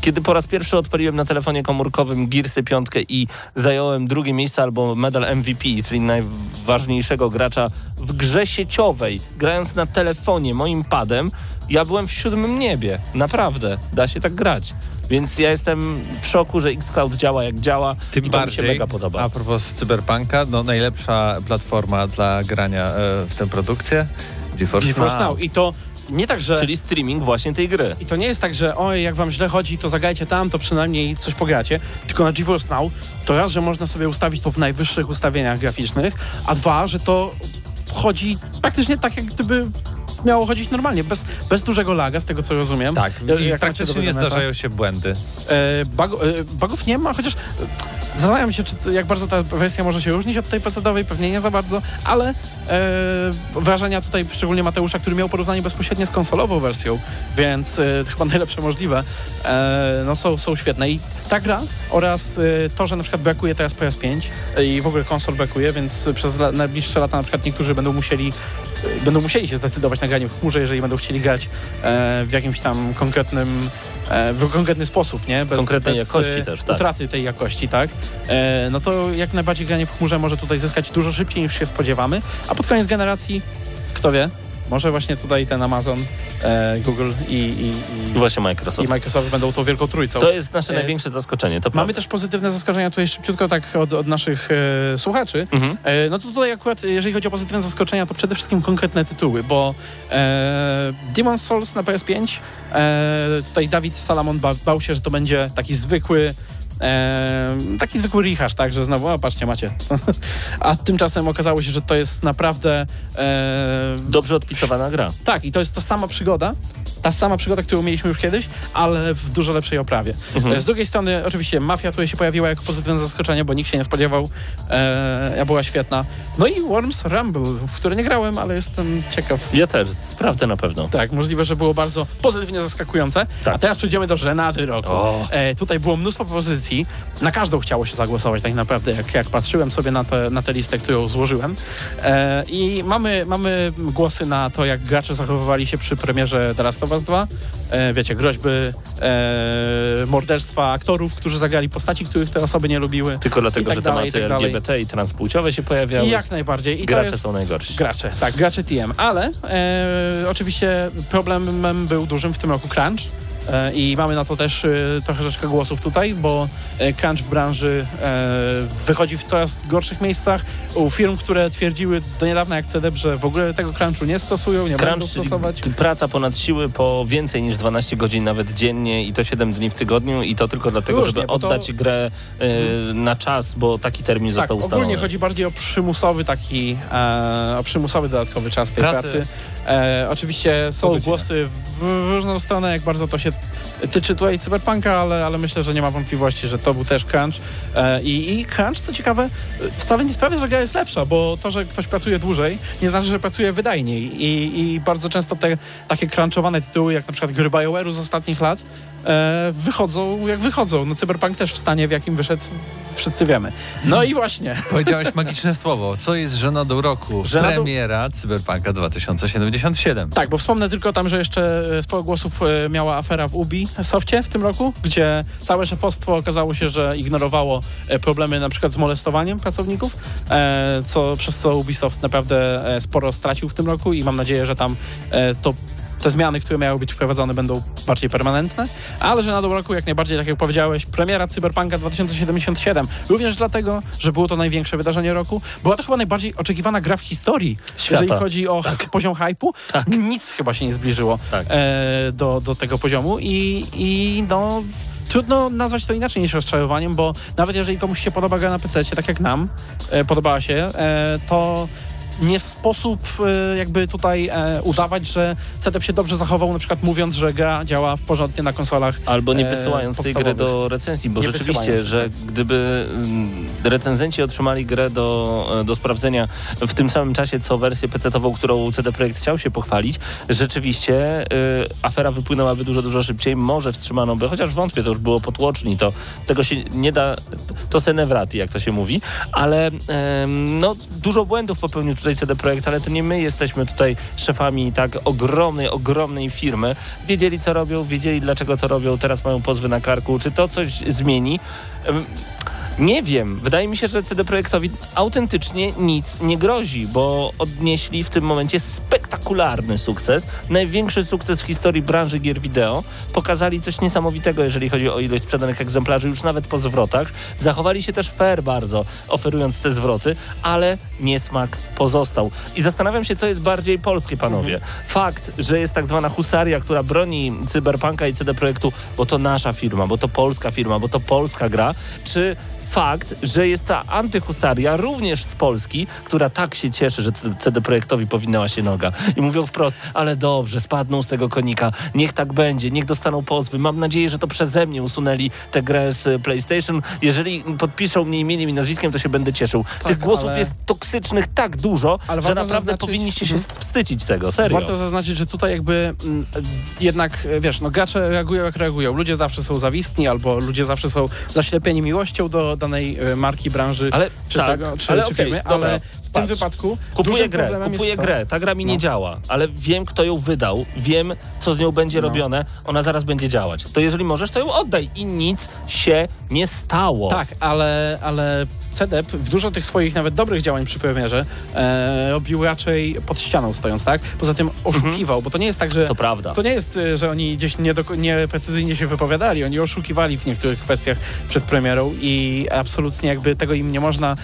Kiedy po raz pierwszy odpaliłem na telefonie komórkowym Gearsy 5 i zająłem drugie miejsce albo medal MVP, czyli najważniejszego gracza w grze sieciowej, grając na telefonie moim padem, ja byłem w siódmym niebie. Naprawdę, da się tak grać. Więc ja jestem w szoku, że Xcloud działa jak działa Tym i to mi bardziej, się mega podoba. a propos Cyberpunka, no najlepsza platforma dla grania e, w tę produkcję GeForce, GeForce Now. Now. I to nie tak, że... Czyli streaming właśnie tej gry. I to nie jest tak, że oj, jak wam źle chodzi, to zagajcie tam, to przynajmniej coś pogracie. Tylko na GeForce Now to raz, że można sobie ustawić to w najwyższych ustawieniach graficznych, a dwa, że to chodzi praktycznie tak, jak gdyby miało chodzić normalnie, bez, bez dużego laga, z tego co rozumiem. Tak, Jak i macie praktycznie nie zdarzają się błędy. E, e, bugów nie ma, chociaż e, zastanawiam się, czy, to- jak bardzo ta wersja może się różnić od tej PC-owej, pewnie nie za bardzo, ale e, wrażenia tutaj, szczególnie Mateusza, który miał porównanie bezpośrednie z konsolową wersją, więc e, chyba najlepsze możliwe, e, no są, są świetne. I ta gra oraz e, to, że na przykład brakuje teraz PS5 i w ogóle konsol brakuje, więc przez najbliższe lata na przykład niektórzy będą musieli e, będą musieli się zdecydować na granie w chmurze, jeżeli będą chcieli grać e, w jakimś tam konkretnym e, w konkretny sposób, nie? Bez, Konkretnej bez, jakości e, też, tak. Utraty tej jakości, tak? No to jak najbardziej granie w chmurze może tutaj zyskać dużo szybciej niż się spodziewamy, a pod koniec generacji, kto wie, może właśnie tutaj ten Amazon, e, Google i, i, I właśnie Microsoft. i Microsoft będą tą wielką trójcą. To jest nasze E, największe zaskoczenie. To Mamy też pozytywne zaskoczenia tutaj szybciutko tak od, od naszych e, słuchaczy. Mhm. E, no to tutaj akurat, jeżeli chodzi o pozytywne zaskoczenia, to przede wszystkim konkretne tytuły, bo e, Demon's Souls na PS5, e, tutaj Dawid Salamon ba, bał się, że to będzie taki zwykły E, taki zwykły rehash, tak, że znowu, o patrzcie, macie. A tymczasem okazało się, że to jest naprawdę e, Dobrze odpisowana gra. tak, i to jest ta sama przygoda, ta sama przygoda, którą mieliśmy już kiedyś, ale w dużo lepszej oprawie. E, Z drugiej strony, oczywiście, Mafia tutaj się pojawiła jako pozytywne zaskoczenie, bo nikt się nie spodziewał. E, ja była świetna. No i Worms Rumble, w który nie grałem, ale jestem ciekaw. Ja też sprawdzę na pewno. Tak, możliwe, że było bardzo pozytywnie zaskakujące. Tak. A teraz przejdziemy do żenady roku. E, tutaj było mnóstwo propozycji. Na każdą chciało się zagłosować tak naprawdę, jak, jak patrzyłem sobie na, te, na tę listę, którą złożyłem. E, I mamy, mamy głosy na to, jak gracze zachowywali się przy premierze The Last Us 2. E, wiecie, groźby, e, morderstwa aktorów, którzy zagrali postaci, których te osoby nie lubiły. Tylko dlatego, I tak że dalej, tematy tak. LGBT i transpłciowe się pojawiały. I jak najbardziej. I Gracze jest... są najgorsi. Gracze, tak, gracze TM. Ale e, oczywiście problemem był dużym w tym roku crunch. E, I mamy na to też e, trochę troszeczkę głosów tutaj, bo e, crunch w branży wychodzi w coraz gorszych miejscach. U firm, które twierdziły do niedawna jak CDEP, że w ogóle tego crunchu nie stosują, nie będą Crunch, czyli stosować. praca ponad siły po więcej niż 12 godzin nawet dziennie i to 7 dni w tygodniu i to tylko dlatego, Różnie, żeby bo to- Mhm. oddać grę e, na czas, bo taki termin Tak, został ustalony. ogólnie chodzi bardziej o przymusowy taki, o przymusowy dodatkowy czas tej Pracy. pracy. E, oczywiście są głosy w, w różną stronę, jak bardzo to się tyczy tutaj cyberpunka, ale, ale myślę, że nie ma wątpliwości, że to był też crunch. E, i, I crunch, co ciekawe, wcale nie sprawia, że gra jest lepsza, bo to, że ktoś pracuje dłużej, nie znaczy, że pracuje wydajniej. I, i bardzo często te takie crunchowane tytuły, jak na przykład gry BioWare'u z ostatnich lat, wychodzą jak wychodzą. No Cyberpunk też w stanie, w jakim wyszedł, wszyscy wiemy. No i właśnie. Powiedziałeś magiczne słowo. Co jest żenadą roku? Żenadą- Premiera Cyberpunka 2077. Tak, bo wspomnę tylko tam, że jeszcze e, sporo głosów e, miała afera w Ubisoftie w tym roku, gdzie całe szefostwo okazało się, że ignorowało e, problemy na przykład z molestowaniem pracowników, e, co, przez co Ubisoft naprawdę e, sporo stracił w tym roku i mam nadzieję, że tam e, to te zmiany, które miały być wprowadzone będą bardziej permanentne, ale że na dobrą roku jak najbardziej, tak jak powiedziałeś, premiera Cyberpunka 2077. Również dlatego, że było to największe wydarzenie roku. Była to chyba najbardziej oczekiwana gra w historii, Świata. jeżeli chodzi o poziom hypu. Tak. Nic chyba się nie zbliżyło Tak. e, do, do tego poziomu i, i no... Trudno nazwać to inaczej niż rozczarowaniem, bo nawet jeżeli komuś się podoba gra na PC, tak jak nam e, podobała się, e, to nie sposób e, jakby tutaj e, udawać, że CDEP się dobrze zachował, na przykład mówiąc, że gra działa porządnie na konsolach. Albo nie e, wysyłając tej gry do recenzji, bo Nie rzeczywiście, że tak. gdyby mm, recenzenci otrzymali grę do, do sprawdzenia w tym samym czasie, co wersję PC-ową, którą CD Projekt chciał się pochwalić, rzeczywiście y, afera wypłynęłaby dużo, dużo szybciej. Może wstrzymano by, chociaż wątpię, to już było potłoczni, to tego się nie da, to se nevraty, jak to się mówi, ale em, no, dużo błędów popełnił tutaj CD Projekt, ale to nie my jesteśmy tutaj szefami tak ogromnej, ogromnej firmy. Wiedzieli, co robią, wiedzieli, dlaczego to robią, teraz mają pozwy na karku. Czy to coś zmieni? Nie wiem. Wydaje mi się, że CD Projektowi autentycznie nic nie grozi, bo odnieśli w tym momencie spektakularny sukces. Największy sukces w historii branży gier wideo. Pokazali coś niesamowitego, jeżeli chodzi o ilość sprzedanych egzemplarzy, już nawet po zwrotach. Zachowali się też fair bardzo, oferując te zwroty, ale niesmak pozostał. I zastanawiam się, co jest bardziej polskie, panowie. Fakt, że jest tak zwana husaria, która broni Cyberpunka i CD Projektu, bo to nasza firma, bo to polska firma, bo to polska gra, czy fakt, że jest ta antyhusaria również z Polski, która tak się cieszy, że CD Projektowi powinęła się noga. I mówią wprost, ale dobrze, spadną z tego konika, niech tak będzie, niech dostaną pozwy. Mam nadzieję, że to przeze mnie usunęli tę grę z PlayStation. Jeżeli podpiszą mnie imieniem i nazwiskiem, to się będę cieszył. Tych głosów ale- jest toksycznych tak dużo, że naprawdę zaznaczyć- powinniście się Mhm. wstydzić tego, serio. Warto zaznaczyć, że tutaj jakby mm, jednak, wiesz, no gracze reagują jak reagują. Ludzie zawsze są zawistni albo ludzie zawsze są zaślepieni miłością do danej e, marki, branży Ale czy, tak, tego, czy, ale czy okej, firmy, dobra, ale w tym wypadku Kupuję grę, kupuję grę, ta gra mi nie No. działa, ale wiem, kto ją wydał, wiem, co z nią będzie No. robione, ona zaraz będzie działać. To jeżeli możesz, to ją oddaj i nic się nie stało. Tak, ale, ale CDEP w dużo tych swoich nawet dobrych działań przy premierze e, robił raczej pod ścianą stojąc, tak? Poza tym oszukiwał, bo to nie jest tak, że Mhm. To prawda. To nie jest, y, że oni gdzieś nieprecyzyjnie się wypowiadali, oni oszukiwali w niektórych kwestiach przed premierą i absolutnie jakby tego im nie można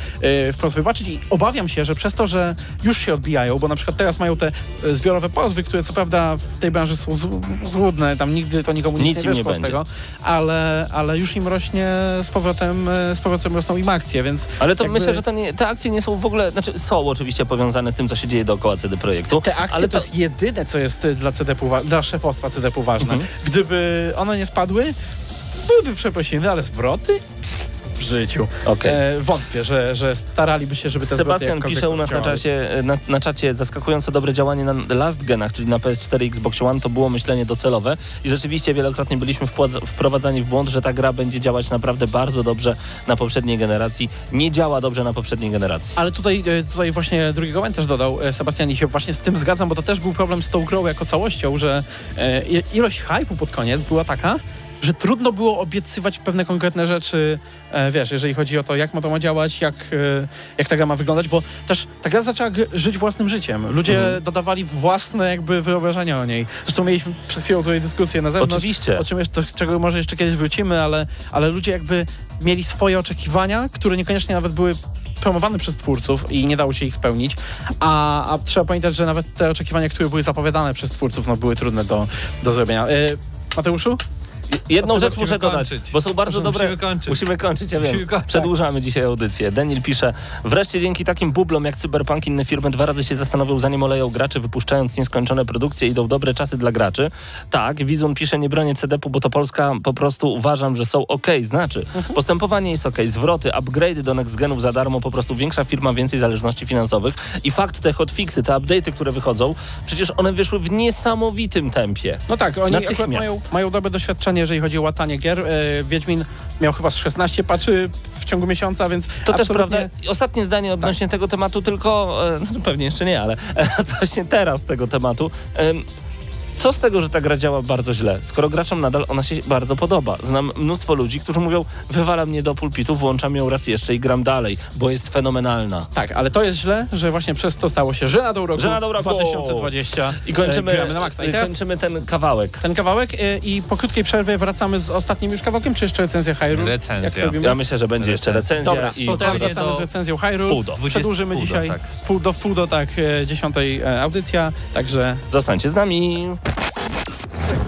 y, wprost wybaczyć i obawiam się, że przez to, że już się odbijają, bo na przykład teraz mają te y, zbiorowe pozwy, które co prawda w tej branży są złudne, tam nigdy to nikomu nic, Nic nie im nie wyszło z tego, ale, ale już im rośnie z powrotem, y, z powrotem rosną im akcje, więc Ale to jakby- myślę, że to nie, te akcje nie są w ogóle, znaczy są oczywiście powiązane z tym, co się dzieje dookoła CD Projektu. Te akcje ale to jest jedyne, co jest y, dla CDP, wa- dla szefostwa CDP ważne. Mhm. Gdyby one nie spadły, byłyby przeprosiny, ale zwroty w życiu. Okej. E, wątpię, że, że staraliby się, żeby te Sebastian pisze u nas na, czasie, na, na czacie zaskakująco dobre działanie na last genach, czyli na PS4 i Xbox One, to było myślenie docelowe i rzeczywiście wielokrotnie byliśmy wprowadzani w błąd, że ta gra będzie działać naprawdę bardzo dobrze na poprzedniej generacji. Nie działa dobrze na poprzedniej generacji. Ale tutaj, e, tutaj właśnie drugi komentarz dodał e, Sebastian i się właśnie z tym zgadzam, bo to też był problem z tą grą jako całością, że e, ilość hypu pod koniec była taka, że trudno było obiecywać pewne konkretne rzeczy, e, wiesz, jeżeli chodzi o to, jak ma to ma działać, jak, e, jak ta gra ma wyglądać, bo też ta gra zaczęła żyć własnym życiem. Ludzie Mhm. dodawali własne jakby wyobrażenia o niej. Zresztą mieliśmy przed chwilą tutaj dyskusję na zewnątrz, Oczywiście. o czym jeszcze, do czego może jeszcze kiedyś wrócimy, ale, ale ludzie jakby mieli swoje oczekiwania, które niekoniecznie nawet były promowane przez twórców i nie dało się ich spełnić, a, a trzeba pamiętać, że nawet te oczekiwania, które były zapowiadane przez twórców, no były trudne do, do zrobienia. E, Mateuszu? Jedną Musimy rzecz muszę dodać, kończyć. bo są bardzo Musimy dobre... kończyć. Musimy kończyć, ja Musimy wiem. kończyć. Przedłużamy dzisiaj audycję. Daniel pisze, wreszcie dzięki takim bublom jak Cyberpunk inne firmy dwa razy się zastanowią, zanim oleją graczy, wypuszczając nieskończone produkcje, idą dobre czasy dla graczy. Tak, Wizon pisze, nie bronię CD-pu, bo to Polska po prostu uważam, że są ok. Znaczy, postępowanie jest ok, zwroty, upgrade'y do next genów za darmo, po prostu większa firma, więcej zależności finansowych i fakt, te hotfixy, te update'y, które wychodzą, przecież one wyszły w niesamowitym tempie. No tak, oni mają, mają dobre doświadczenie, jeżeli chodzi o łatanie gier. E, Wiedźmin miał chyba z 16 patchy w ciągu miesiąca, więc To też absolutnie... prawda. I Ostatnie zdanie odnośnie tego tematu, tylko e, no pewnie jeszcze nie, ale e, odnośnie teraz tego tematu. Co z tego, że ta gra działa bardzo źle, skoro graczom nadal ona się bardzo podoba? Znam mnóstwo ludzi, którzy mówią, wywalam mnie do pulpitu, włączam ją raz jeszcze i gram dalej, bo jest fenomenalna. Tak, ale to jest źle, że właśnie przez to stało się żenadą roku, Żenadą roku. 2020 I kończymy, e, na maksa. I teraz kończymy ten kawałek. ten kawałek e, i po krótkiej przerwie wracamy z ostatnim już kawałkiem, czy jeszcze recenzja Hyrule? Recenzja. Ja myślę, że będzie jeszcze recenzja Dobra, i to teraz wracamy do z recenzją Hyrule. do. Przedłużymy 20 dzisiaj tak. wpół do wpół do tak e, dziesiątej audycja, także zostańcie z nami.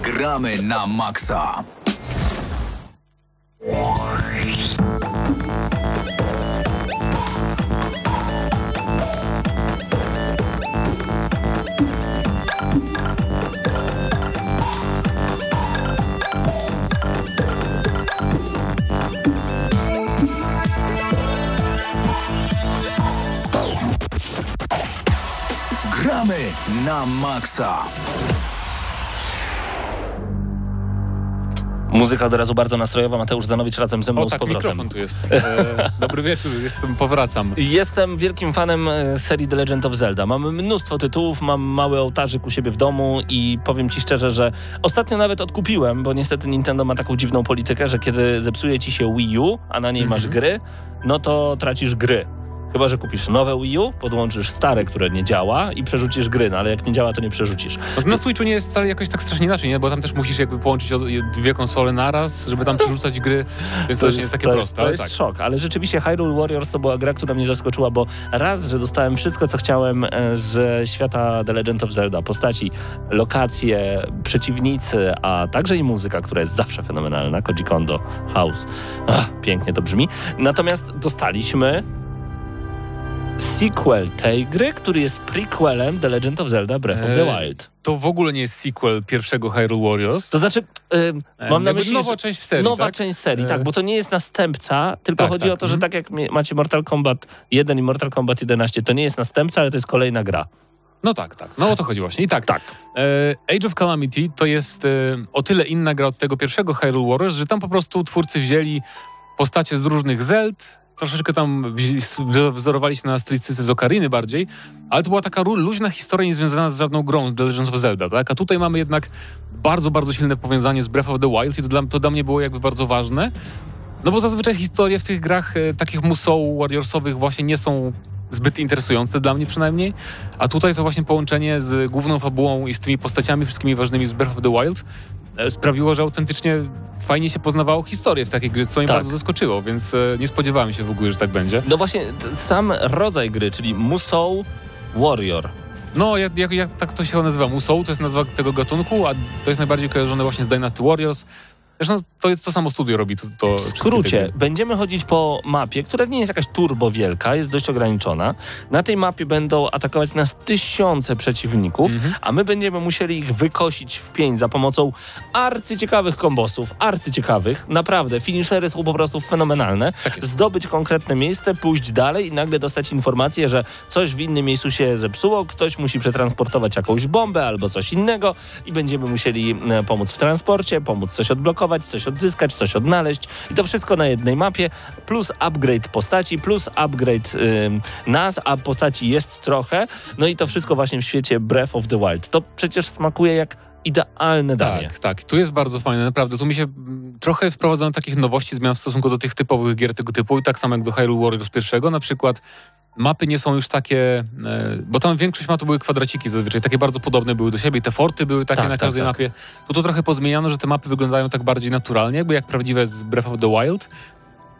Gramy na maksa. Gramy na maksa. Muzyka od razu bardzo nastrojowa. Mateusz Zanowicz razem ze mną O z tak, powrotem. mikrofon tu jest. E, dobry wieczór, jestem, powracam. Jestem wielkim fanem e, serii The Legend of Zelda. Mam mnóstwo tytułów, mam mały ołtarzyk u siebie w domu i powiem ci szczerze, że ostatnio nawet odkupiłem, bo niestety Nintendo ma taką dziwną politykę, że kiedy zepsuje ci się Wii U, a na niej Mhm. masz gry, no to tracisz gry. Chyba, że kupisz nowe Wii U, podłączysz stare, które nie działa i przerzucisz gry, no ale jak nie działa, to nie przerzucisz. Na Switchu nie jest wcale jakoś tak strasznie inaczej, nie? Bo tam też musisz jakby połączyć dwie konsole naraz, żeby tam przerzucać gry, więc to, też nie jest takie to proste. to ale jest tak. szok, ale rzeczywiście Hyrule Warriors to była gra, która mnie zaskoczyła, bo raz, że dostałem wszystko, co chciałem e, z świata The Legend of Zelda, postaci, lokacje, przeciwnicy, a także i muzyka, która jest zawsze fenomenalna, Koji Kondo, House. Ach, pięknie to brzmi. Natomiast dostaliśmy sequel tej gry, który jest prequelem The Legend of Zelda Breath of the Eee, Wild. To w ogóle nie jest sequel pierwszego Hyrule Warriors. To znaczy, e, E, mam na myśli, nowa część serii, Nowa tak? część serii, E, tak, bo to nie jest następca, tylko tak, chodzi tak, o to, że mhm. tak jak macie Mortal Kombat 1 i Mortal Kombat 11, to nie jest następca, ale to jest kolejna gra. No tak, tak. No o to chodzi właśnie. I tak, tak. E, Age of Calamity to jest e, o tyle inna gra od tego pierwszego Hyrule Warriors, że tam po prostu twórcy wzięli postacie z różnych Zeld, troszeczkę tam wzorowali się na stylistyce z Okariny bardziej, ale to była taka luźna historia niezwiązana z żadną grą z The Legends of Zelda, tak? A tutaj mamy jednak bardzo, bardzo silne powiązanie z Breath of the Wild i to dla, to dla mnie było jakby bardzo ważne, no bo zazwyczaj historie w tych grach e, takich Musou Warriorsowych właśnie nie są zbyt interesujące dla mnie przynajmniej, a tutaj to właśnie połączenie z główną fabułą i z tymi postaciami wszystkimi ważnymi z Breath of the Wild sprawiło, że autentycznie fajnie się poznawało historię w takiej grze, co mnie Tak. bardzo zaskoczyło, więc e, nie spodziewałem się w ogóle, że tak będzie. No właśnie, sam rodzaj gry, czyli Musou Warrior. No, jak, jak, jak tak to się nazywa, Musou, to jest nazwa tego gatunku, a to jest najbardziej kojarzone właśnie z Dynasty Warriors. Zresztą to, jest, to samo studio robi to, to W skrócie, będziemy chodzić po mapie, która nie jest jakaś turbo wielka, jest dość ograniczona. Na tej mapie będą atakować nas tysiące przeciwników, Mhm. a my będziemy musieli ich wykosić w pień za pomocą arcyciekawych kombosów, arcyciekawych. Naprawdę, finishery są po prostu fenomenalne. Tak. Zdobyć konkretne miejsce, pójść dalej i nagle dostać informację, że coś w innym miejscu się zepsuło, ktoś musi przetransportować jakąś bombę albo coś innego i będziemy musieli e, pomóc w transporcie, pomóc coś odblokować, coś odzyskać, coś odnaleźć i to wszystko na jednej mapie, plus upgrade postaci, plus upgrade nas, a postaci jest trochę, no i to wszystko właśnie w świecie Breath of the Wild. To przecież smakuje jak idealne danie. Tak, tak. Tu jest bardzo fajne, naprawdę. Tu mi się mm, trochę wprowadzono takich nowości, zmian w stosunku do tych typowych gier tego typu i tak samo jak do Hyrule Warriors pierwszego. Na przykład mapy nie są już takie, e, bo tam większość map to były kwadraciki zazwyczaj, takie bardzo podobne były do siebie te forty były takie Tak, na tak, każdej tak. mapie. Tu to trochę pozmieniano, że te mapy wyglądają tak bardziej naturalnie, jakby jak prawdziwe z Breath of the Wild.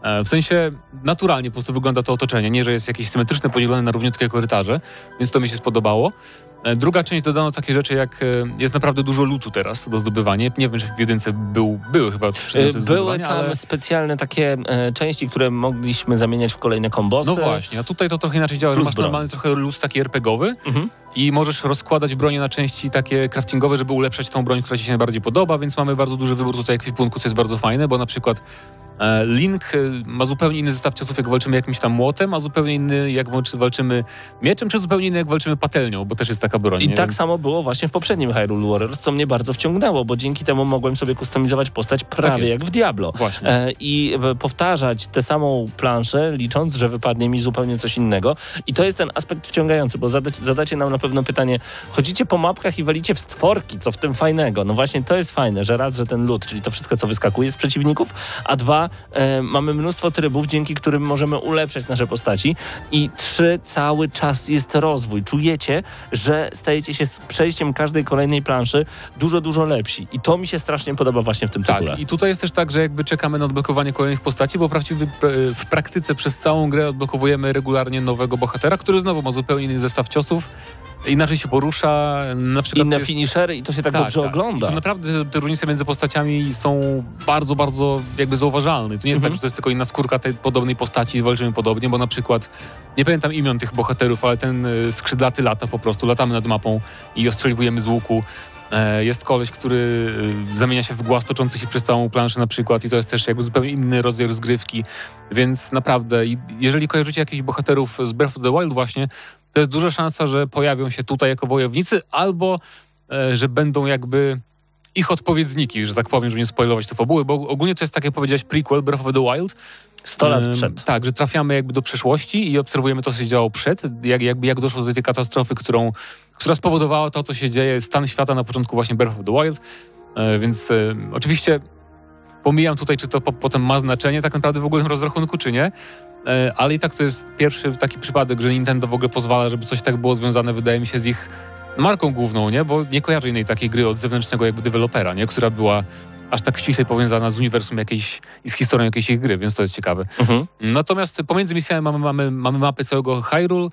E, W sensie naturalnie po prostu wygląda to otoczenie, nie że jest jakieś symetryczne, podzielone na równiutkie korytarze, więc to mi się spodobało. E, Druga część dodano takie rzeczy, jak e, jest naprawdę dużo lutu teraz do zdobywania. Nie wiem, czy w jedynce był, były chyba Y, przedmioty Były tam ale... specjalne takie e, części, które mogliśmy zamieniać w kolejne kombosy. No właśnie, a tutaj to trochę inaczej działa, że Plus masz broń. normalny trochę lód taki RPGowy Mhm. i możesz rozkładać bronię na części takie craftingowe, żeby ulepszać tą broń, która ci się najbardziej podoba, więc mamy bardzo duży wybór tutaj ekwipunku, co jest bardzo fajne, bo na przykład e, Link e, ma zupełnie inny zestaw ciosów, jak walczymy jakimś tam młotem, a zupełnie inny, jak walczy- walczymy mieczem, czy zupełnie inny, jak walczymy patelnią, bo też jest taka broń. I tak Więc- samo było właśnie w poprzednim Hyrule Warriors, co mnie bardzo wciągnęło, bo dzięki temu mogłem sobie kustomizować postać prawie Tak jak w Diablo. Właśnie. E, I e, powtarzać tę samą planszę, licząc, że wypadnie mi zupełnie coś innego. I to jest ten aspekt wciągający, bo zadacie, zadacie nam na pewno pytanie, chodzicie po mapkach i walicie w stworki, co w tym fajnego? No właśnie to jest fajne, że raz, że ten lód, czyli to wszystko, co wyskakuje z przeciwników, a dwa, e, mamy mnóstwo trybów, dzięki którym możemy ulepszać nasze postaci i trzy, cały czas jest rozwój. Czujecie, że stajecie się z przejściem każdej kolejnej planszy dużo, dużo lepsi. I to mi się strasznie podoba właśnie w tym tytule. Tak, i tutaj jest też tak, że jakby czekamy na odblokowanie kolejnych postaci, bo prawdziwie w- w praktyce przez całą grę odblokowujemy regularnie nowego bohatera, który znowu ma zupełnie inny zestaw ciosów, inaczej się porusza, na przykład Inne jest... finishery i to się tak, dobrze ogląda. I to naprawdę te różnice między postaciami są bardzo, bardzo jakby zauważalne. To nie jest Mhm. tak, że to jest tylko inna skórka tej podobnej postaci walczymy podobnie, bo na przykład, nie pamiętam imion tych bohaterów, ale ten y, skrzydlaty lata po prostu, latamy nad mapą i ostrzeliwujemy z łuku. E, Jest koleś, który y, zamienia się w głaz toczący się przez całą planszę na przykład i to jest też jakby zupełnie inny rodzaj rozgrywki, więc naprawdę, jeżeli kojarzycie jakichś bohaterów z Breath of the Wild właśnie, to jest duża szansa, że pojawią się tutaj jako wojownicy albo e, że będą jakby ich odpowiedniki, że tak powiem, żeby nie spoilować tu fabuły, bo ogólnie to jest, tak jak powiedziałeś, prequel Breath of the Wild. 100 lat przed. Tak, że trafiamy jakby do przeszłości i obserwujemy to, co się działo przed, jak, jakby jak doszło do tej katastrofy, którą, która spowodowała to, co się dzieje, stan świata na początku właśnie Breath of the Wild. E, więc e, oczywiście pomijam tutaj, czy to po, potem ma znaczenie tak naprawdę w ogólnym rozrachunku, czy nie. E, ale i tak to jest pierwszy taki przypadek, że Nintendo w ogóle pozwala, żeby coś tak było związane, wydaje mi się, z ich marką główną, nie? Bo nie kojarzę innej takiej gry od zewnętrznego jakby dewelopera, nie? Która była aż tak ściśle powiązana z uniwersum jakiejś i z historią jakiejś ich gry, więc to jest ciekawe. Mhm. Natomiast pomiędzy misjami mamy, mamy, mamy mapę całego Hyrule,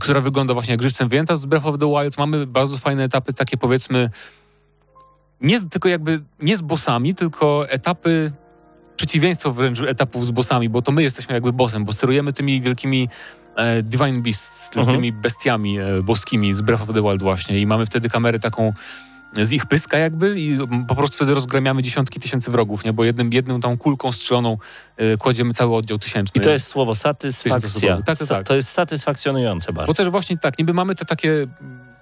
która wygląda właśnie jak żywcem wyjęta z Breath of the Wild. Mamy bardzo fajne etapy, takie powiedzmy, nie z- tylko jakby nie z bossami, tylko etapy, przeciwieństwo wręcz etapów z bossami, bo to my jesteśmy jakby bossem, bo sterujemy tymi wielkimi e, Divine Beasts, Mhm. tymi bestiami e, boskimi z Breath of the Wild właśnie i mamy wtedy kamerę taką z ich pyska jakby i po prostu wtedy rozgramiamy dziesiątki tysięcy wrogów, nie? Bo jednym, jedną tą kulką strzeloną e, kładziemy cały oddział tysięczny. I to jest słowo satysfakcja. Tak, tak, tak. To jest satysfakcjonujące bardzo. Bo też właśnie tak, niby mamy te takie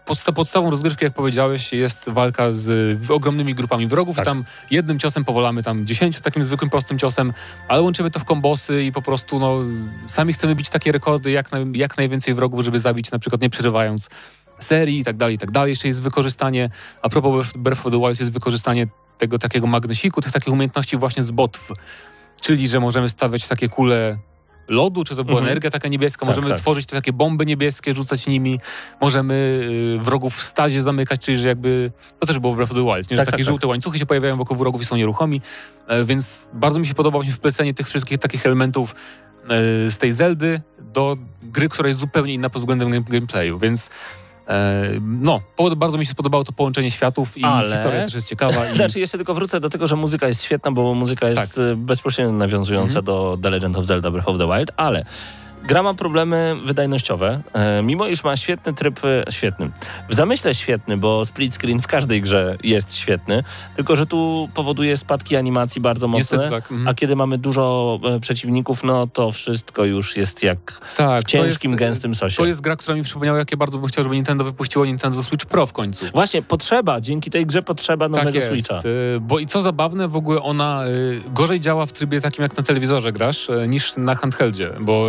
podsta podstawą rozgrywki, jak powiedziałeś, jest walka z y, ogromnymi grupami wrogów Tak. i tam jednym ciosem powalamy tam 10 takim zwykłym, prostym ciosem, ale łączymy to w kombosy i po prostu no, sami chcemy bić takie rekordy, jak, na, jak najwięcej wrogów, żeby zabić na przykład nie przerywając serii i tak dalej, i tak dalej. Jeszcze jest wykorzystanie, a propos Breath of the Wild, jest wykorzystanie tego takiego magnesiku, tych takich umiejętności właśnie z botw, czyli że możemy stawiać takie kule lodu, czy to była Mhm. energia taka niebieska, Tak, możemy tak. tworzyć te takie bomby niebieskie, rzucać nimi, możemy y, wrogów w stazie zamykać, czyli że jakby, to też było w Breath of the Wild, nie? że Tak, takie tak, żółte łańcuchy się pojawiają wokół wrogów i są nieruchomi, e, więc bardzo mi się podoba właśnie wplecenie tych wszystkich takich elementów e, z tej Zeldy do gry, która jest zupełnie inna pod względem game- gameplayu, więc no, po- bardzo mi się podobało to połączenie światów i Ale- historia też jest ciekawa. I... Znaczy jeszcze tylko wrócę do tego, że muzyka jest świetna, bo muzyka jest Tak. y, bezpośrednio nawiązująca Mhm. do The Legend of Zelda Breath of the Wild, ale gra ma problemy wydajnościowe, e, mimo iż ma świetny tryb, e, świetny, w zamyśle świetny, bo split screen w każdej grze jest świetny, tylko że tu powoduje spadki animacji bardzo mocne, Niestety tak. mhm. a kiedy mamy dużo e, przeciwników, no to wszystko już jest jak tak, w ciężkim, jest, gęstym sosie. To jest gra, która mi przypomniała, jakie bardzo bym chciał, żeby Nintendo wypuściło Nintendo Switch Pro w końcu. Właśnie, potrzeba, dzięki tej grze potrzeba nowego tak jest. Switcha. y, Bo i co zabawne, w ogóle ona y, gorzej działa w trybie takim, jak na telewizorze grasz, y, niż na handheldzie, bo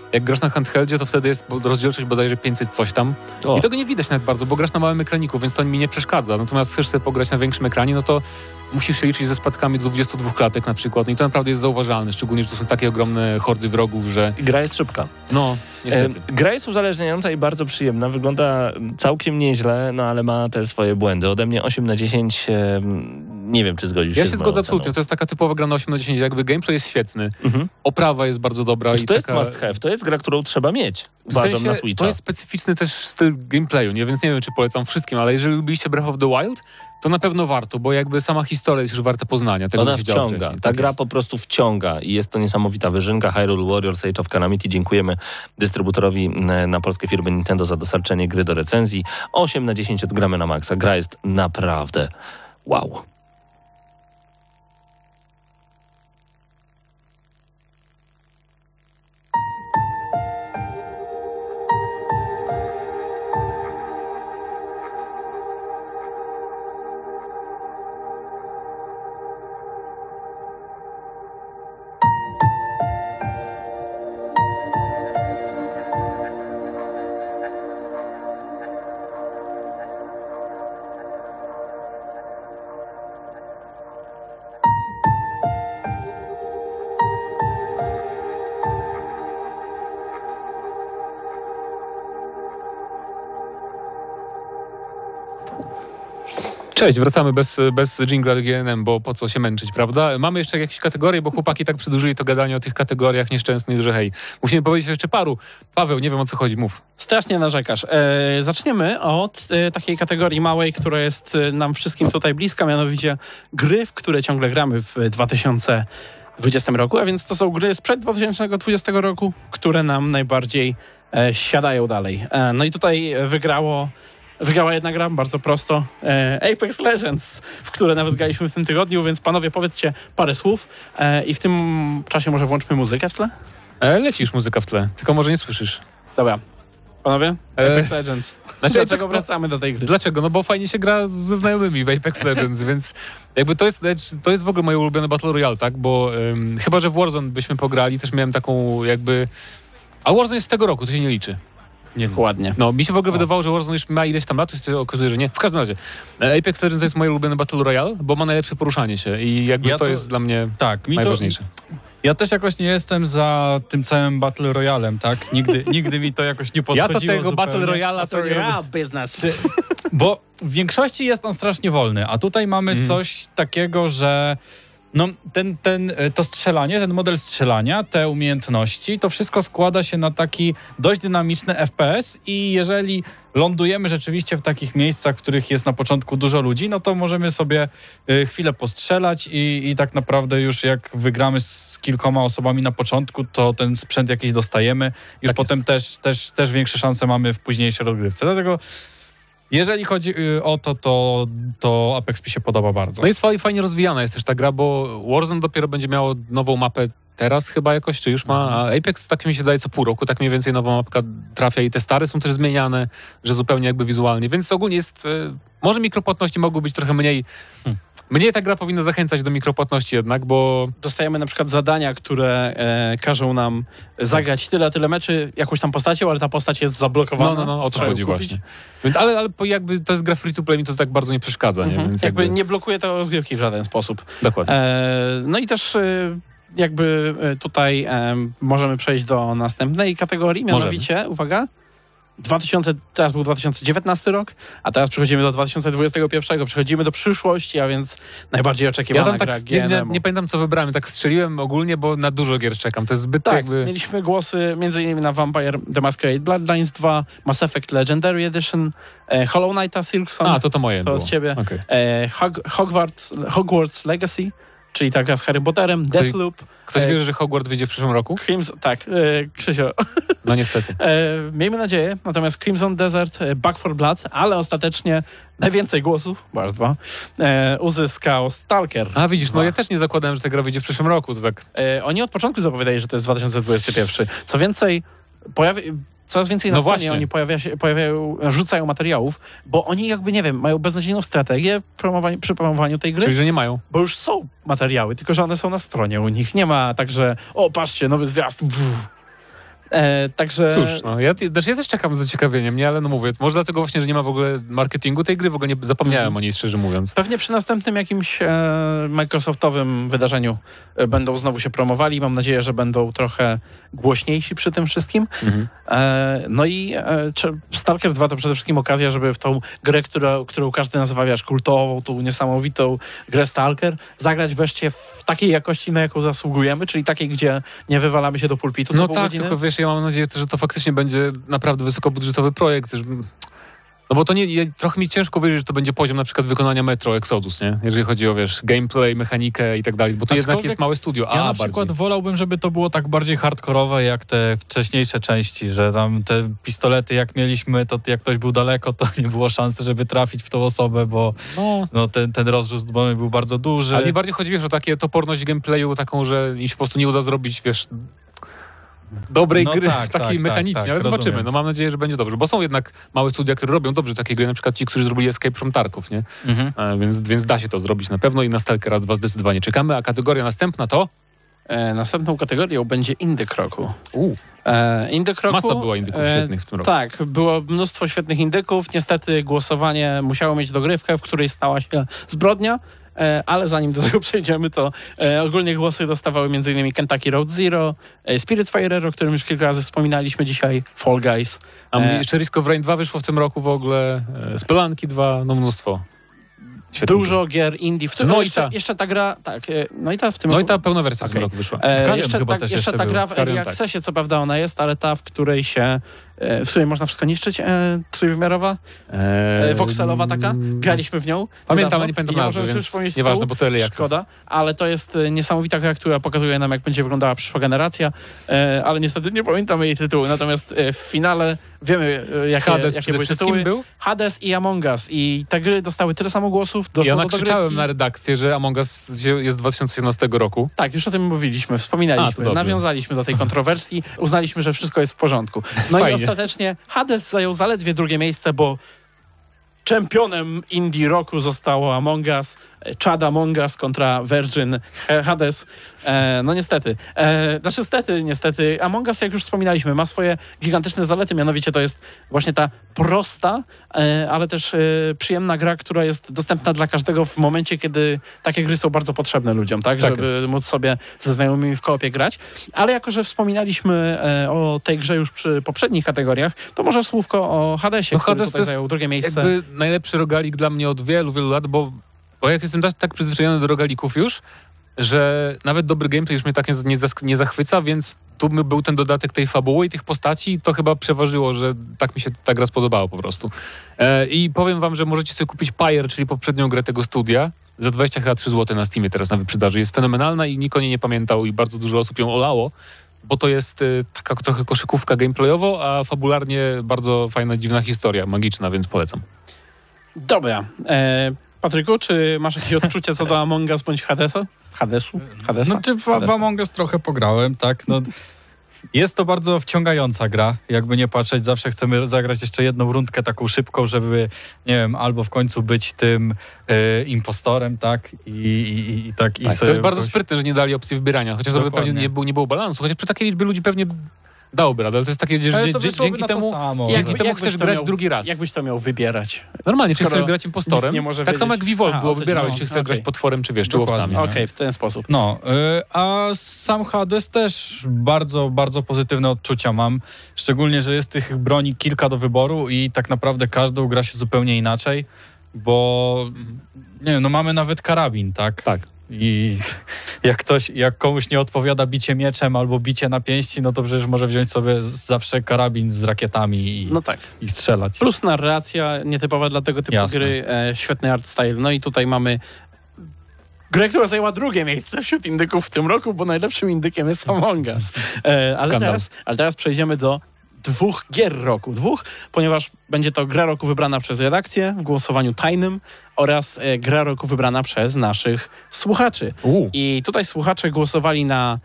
jak grasz na handheldzie, to wtedy jest rozdzielczość bodajże 500 coś tam. O. I tego nie widać nawet bardzo, bo grasz na małym ekraniku, więc to mi nie przeszkadza. Natomiast chcesz sobie pograć na większym ekranie, no to musisz się liczyć ze spadkami do 22 klatek na przykład. No i to naprawdę jest zauważalne, szczególnie, że to są takie ogromne hordy wrogów, że Gra jest szybka. no, niestety. E, Gra jest uzależniająca i bardzo przyjemna. Wygląda całkiem nieźle, no ale ma te swoje błędy. Ode mnie 8 na 10. E, nie wiem, czy zgodzisz Ja się się z moją zgodzę absolutnie. To jest taka typowa gra na 8 na 10. Jakby gameplay jest świetny, Mhm. oprawa jest bardzo dobra. Znaczy, i to jest taka... must have. To jest gra, którą trzeba mieć. W Uważam sensie, na Switcha. To jest specyficzny też styl gameplayu, nie? więc nie wiem, czy polecam wszystkim, ale jeżeli lubiliście Breath of the Wild, to na pewno warto, bo jakby sama historia jest już warta poznania tego, Ona wciąga. Ta Tak gra jest. po prostu wciąga i jest to niesamowita wyżynka. Hyrule Warriors Age of Calamity. Dziękujemy dystrybutorowi e, na polskie firmy Nintendo za dostarczenie gry do recenzji. 8 na 10 odgramy na maksa. Gra jest naprawdę wow. Cześć, wracamy bez, bez jingla GNM, bo po co się męczyć, prawda? Mamy jeszcze jakieś kategorie, bo chłopaki tak przedłużyli to gadanie o tych kategoriach nieszczęsnych, że hej, musimy powiedzieć jeszcze paru. Paweł, nie wiem o co chodzi, mów. Strasznie narzekasz. E, zaczniemy od e, takiej kategorii małej, która jest e, nam wszystkim tutaj bliska, mianowicie gry, w które ciągle gramy w 2020 roku, a więc to są gry sprzed 2020 roku, które nam najbardziej e, siadają dalej. E, no i tutaj wygrało Wygrała jedna gra, bardzo prosto. E, Apex Legends, w które nawet graliśmy w tym tygodniu, więc panowie powiedzcie parę słów e, i w tym czasie może włączmy muzykę w tle. E, leci już muzyka w tle, tylko może nie słyszysz. Dobra. Panowie? Apex Legends. Znaczy, Dlaczego Apex- wracamy do tej gry? Dlaczego? No bo fajnie się gra ze znajomymi w Apex Legends, więc jakby to jest, to jest w ogóle moje ulubione Battle Royale, tak? Bo ym, chyba, że w Warzone byśmy pograli, też miałem taką jakby... A Warzone jest z tego roku, to się nie liczy. Nie, Dokładnie. No, mi się w ogóle wydawało, że Warzone już ma ileś tam lat, to się okazuje, że nie. W każdym razie, e, Apex Legends to jest moje ulubione Battle Royale, bo ma najlepsze poruszanie się i jakby Ja to, to- jest dla mnie Tak, mi to, najważniejsze. ja też jakoś nie jestem za tym całym Battle Royalem, tak? Nigdy, nigdy mi to jakoś nie Ja podchodziło to tego zupełnie. Battle Royala to nie lubię. business. Bo w większości jest on strasznie wolny, a tutaj mamy Mhm. coś takiego, że no, ten, ten, e, to strzelanie, ten model strzelania, te umiejętności, to wszystko składa się na taki dość dynamiczny FPS i jeżeli lądujemy rzeczywiście w takich miejscach, w których jest na początku dużo ludzi, no to możemy sobie e, chwilę postrzelać i, i tak naprawdę już jak wygramy z kilkoma osobami na początku, to ten sprzęt jakiś dostajemy, już Tak potem też, też, też większe szanse mamy w późniejszej rozgrywce. Dlatego jeżeli chodzi y, o to, to, to Apex mi się podoba bardzo. No jest fa- fajnie rozwijana jest też ta gra, bo Warzone dopiero będzie miało nową mapę teraz chyba jakoś, czy już ma, a Apex tak mi się daje co pół roku, tak mniej więcej nowa mapka trafia i te stare są też zmieniane, że zupełnie jakby wizualnie, więc ogólnie jest, e, może mikropłatności mogą być trochę mniej, mniej ta gra powinna zachęcać do mikropłatności jednak, bo Dostajemy na przykład zadania, które e, każą nam zagrać tyle, tyle meczy jakąś tam postacią, ale ta postać jest zablokowana. no, no, no, o ją chodzi kupić. właśnie. Więc, ale, ale jakby to jest gra free to play, mi to tak bardzo nie przeszkadza, nie? Mhm. Więc jakby jakby, nie blokuje to rozgrywki w żaden sposób. dokładnie. E, no i też e, jakby e, tutaj możemy przejść do następnej kategorii, mianowicie, uwaga, 2000, teraz był 2019 rok, a teraz przechodzimy do 2021, przechodzimy do przyszłości, a więc najbardziej Ja oczekiwana tam gra tak nie, nie, nie pamiętam co wybrałem, tak strzeliłem ogólnie, bo na dużo gier czekam. To jest zbyt Tak, jakby... mieliśmy głosy m.in. na Vampire The Masquerade Bloodlines 2, Mass Effect Legendary Edition, e, Hollow Knighta Silksong, A, to to moje to było. od ciebie, Okej. e, Hog Hogwarts, Hogwarts Legacy, czyli taka z Harry Potterem, Coś- Deathloop, Ktoś wierzy, że Hogwarts wyjdzie w przyszłym roku? Crimson, tak, e, Krzysio, No niestety. e, miejmy nadzieję, natomiast Crimson Desert, e, Back for Blood, ale ostatecznie najwięcej głosów, bo aż dwa, e, uzyskał Stalker. A widzisz, no ja też nie zakładałem, że ta gra wyjdzie w przyszłym roku, to tak... E, oni od początku zapowiadali, że to jest 2021. Co więcej, pojawia, coraz więcej na No stronie właśnie. oni pojawia się, pojawiają, rzucają materiałów, bo oni jakby, nie wiem, mają beznadziejną strategię przy promowaniu tej gry, Czyli, że nie mają. bo już są materiały, tylko że one są na stronie u nich. Nie ma tak, że o, patrzcie, nowy zwiastun. E, także... Cóż, no ja, znaczy ja też czekam z zaciekawieniem, nie? Ale no mówię, może dlatego właśnie, że nie ma w ogóle marketingu tej gry, w ogóle nie zapomniałem Mhm. o niej, szczerze mówiąc. Pewnie przy następnym jakimś e, Microsoftowym wydarzeniu e, będą znowu się promowali. Mam nadzieję, że będą trochę głośniejsi przy tym wszystkim. Mhm. E, no i e, Stalker 2 to przede wszystkim okazja, żeby w tą grę, która, którą każdy nazywa wiesz, kultową, tą niesamowitą grę Stalker, zagrać wreszcie w takiej jakości, na jaką zasługujemy, czyli takiej, gdzie nie wywalamy się do pulpitu No tak, godziny. tylko wiesz, ja mam nadzieję, że to faktycznie będzie naprawdę wysokobudżetowy projekt. No bo to nie, trochę mi ciężko wierzyć, że to będzie poziom na przykład wykonania Metro Exodus, nie? Jeżeli chodzi o, wiesz, gameplay, mechanikę i tak dalej, bo to jednak jest małe studio, a Ja na bardziej. przykład wolałbym, żeby to było tak bardziej hardkorowe jak te wcześniejsze części, że tam te pistolety jak mieliśmy, to jak ktoś był daleko, to nie było szansy, żeby trafić w tą osobę, bo No, no, ten, ten rozrzut był bardzo duży. ale mi bardziej chodzi, wiesz, o takie toporność gameplayu, taką, że im się po prostu nie uda zrobić, wiesz, dobrej No gry tak, takiej tak, mechanicznie, tak, ale tak, zobaczymy. rozumiem. No mam nadzieję, że będzie dobrze, bo są jednak małe studia, które robią dobrze takie gry, na przykład ci, którzy zrobili Escape from Tarkov, nie? Mhm. E, więc, więc da się to zrobić na pewno i na Stalkera 2 zdecydowanie czekamy, a kategoria następna to... E, następną kategorią będzie Indyk Roku. U, E, indyk roku masa była indyków e, świetnych w tym roku. Tak, było mnóstwo świetnych indyków. Niestety głosowanie musiało mieć dogrywkę, w której stała się zbrodnia. E, Ale zanim do tego przejdziemy, to e, ogólnie głosy dostawały m.in. Kentucky Road Zero, e, Spirit Fire, o którym już kilka razy wspominaliśmy dzisiaj, Fall Guys. A e, jeszcze Risk of Rain 2 wyszło w tym roku w ogóle, Spelanki 2, no mnóstwo. Świetnych Dużo gier indie. W tym, No i jeszcze, ta. jeszcze ta gra, tak, no i ta w tym No i roku- ta pełna wersja w tym roku wyszła. E, Karion jeszcze ta, jeszcze jeszcze ta gra w Early tak. Accessie, co prawda ona jest, ale ta, w której się, w której można wszystko niszczyć, e, trójwymiarowa, e, voxelowa taka, graliśmy w nią. Pamiętam, ale nie pamiętam i nazwy, więc przypomnieć nieważne, bo to early. Szkoda, ale to jest e, niesamowita gra, która pokazuje nam, jak będzie wyglądała przyszła generacja, e, ale niestety nie pamiętamy jej tytułu, natomiast e, w finale wiemy, e, jakie, Hades jakie były tytuły. był? Hades i Among Us i te gry dostały tyle samo głosów, Ja nakrzyczałem na redakcję, że Among Us jest z 2017 roku. Tak, już o tym mówiliśmy, A, wspominaliśmy, dobrze. nawiązaliśmy do tej kontrowersji, uznaliśmy, że wszystko jest w porządku. No i Fajnie. Ostatecznie Hades zajął zaledwie drugie miejsce, bo czempionem indie roku zostało Among Us, Chad Among Us kontra Virgin e, Hades. E, no niestety. E, znaczy stety, niestety. Among Us, jak już wspominaliśmy, ma swoje gigantyczne zalety, mianowicie to jest właśnie ta prosta, e, ale też e, przyjemna gra, która jest dostępna dla każdego w momencie, kiedy takie gry są bardzo potrzebne ludziom, tak? Tak Żeby móc sobie ze znajomymi w koopie grać. Ale jako, że wspominaliśmy o tej grze już przy poprzednich kategoriach, to może słówko o Hadesie, No, który Hades tutaj to jest zajął drugie miejsce. Jakby najlepszy rogalik dla mnie od wielu, wielu lat, bo, bo jak jestem tak, tak przyzwyczajony do rogalików już, że nawet dobry gameplay już mnie tak nie, nie, zachwyca, więc tu by był ten dodatek tej fabuły i tych postaci to chyba przeważyło, że tak mi się ta gra spodobała po prostu. E, I powiem wam, że możecie sobie kupić Pyre, czyli poprzednią grę tego studia, za 23 zł na Steamie teraz na wyprzedaży. Jest fenomenalna i nikt o niej nie pamiętał i bardzo dużo osób ją olało, bo to jest e, taka trochę koszykówka gameplayowo, a fabularnie bardzo fajna, dziwna historia, magiczna, więc polecam. Dobra. E, Patryku, czy masz jakieś odczucia co do Among Us bądź Hadesa? Hadesu? Hadesa? No, czy w, w Hadesa. Among Us trochę pograłem, tak? No, jest to bardzo wciągająca gra, jakby nie patrzeć. Zawsze chcemy zagrać jeszcze jedną rundkę taką szybką, żeby, nie wiem, albo w końcu być tym e, impostorem, tak? I, i, i tak. I Tak, to jest bardzo jakoś- sprytne, że nie dali opcji wybierania, chociaż Dokładnie. pewnie nie, był, nie było balansu, chociaż przy takiej liczbie ludzi pewnie dałoby radę, ale to jest takie, że to dzie- dzięki temu, samo. dzięki Jakby- temu chcesz to grać miał- drugi raz. Jakbyś to miał wybierać? Normalnie, czy skoro chcesz grać impostorem, nikt nie może tak samo jak Aha, było, wybierałeś, czy chcesz Okej. grać potworem, czy wiesz, czy Dokładnie. łowcami. Okej, w ten sposób. No, y, a sam Hades też bardzo, bardzo pozytywne odczucia mam. Szczególnie, że jest tych broni kilka do wyboru i tak naprawdę każdą gra się zupełnie inaczej, bo nie wiem, no mamy nawet karabin, tak? Tak. I jak ktoś, jak komuś nie odpowiada bicie mieczem albo bicie na pięści, no to przecież może wziąć sobie zawsze karabin z rakietami i, No tak. i strzelać. Plus narracja nietypowa dla tego typu Jasne. gry, e, świetny art style. No i tutaj mamy grę, która zajęła drugie miejsce wśród indyków w tym roku, bo najlepszym indykiem jest Among Us. E, ale, Skandal. teraz, ale teraz przejdziemy do dwóch gier roku. Dwóch, ponieważ będzie to gra roku wybrana przez redakcję w głosowaniu tajnym oraz e, gra roku wybrana przez naszych słuchaczy. U. I tutaj słuchacze głosowali na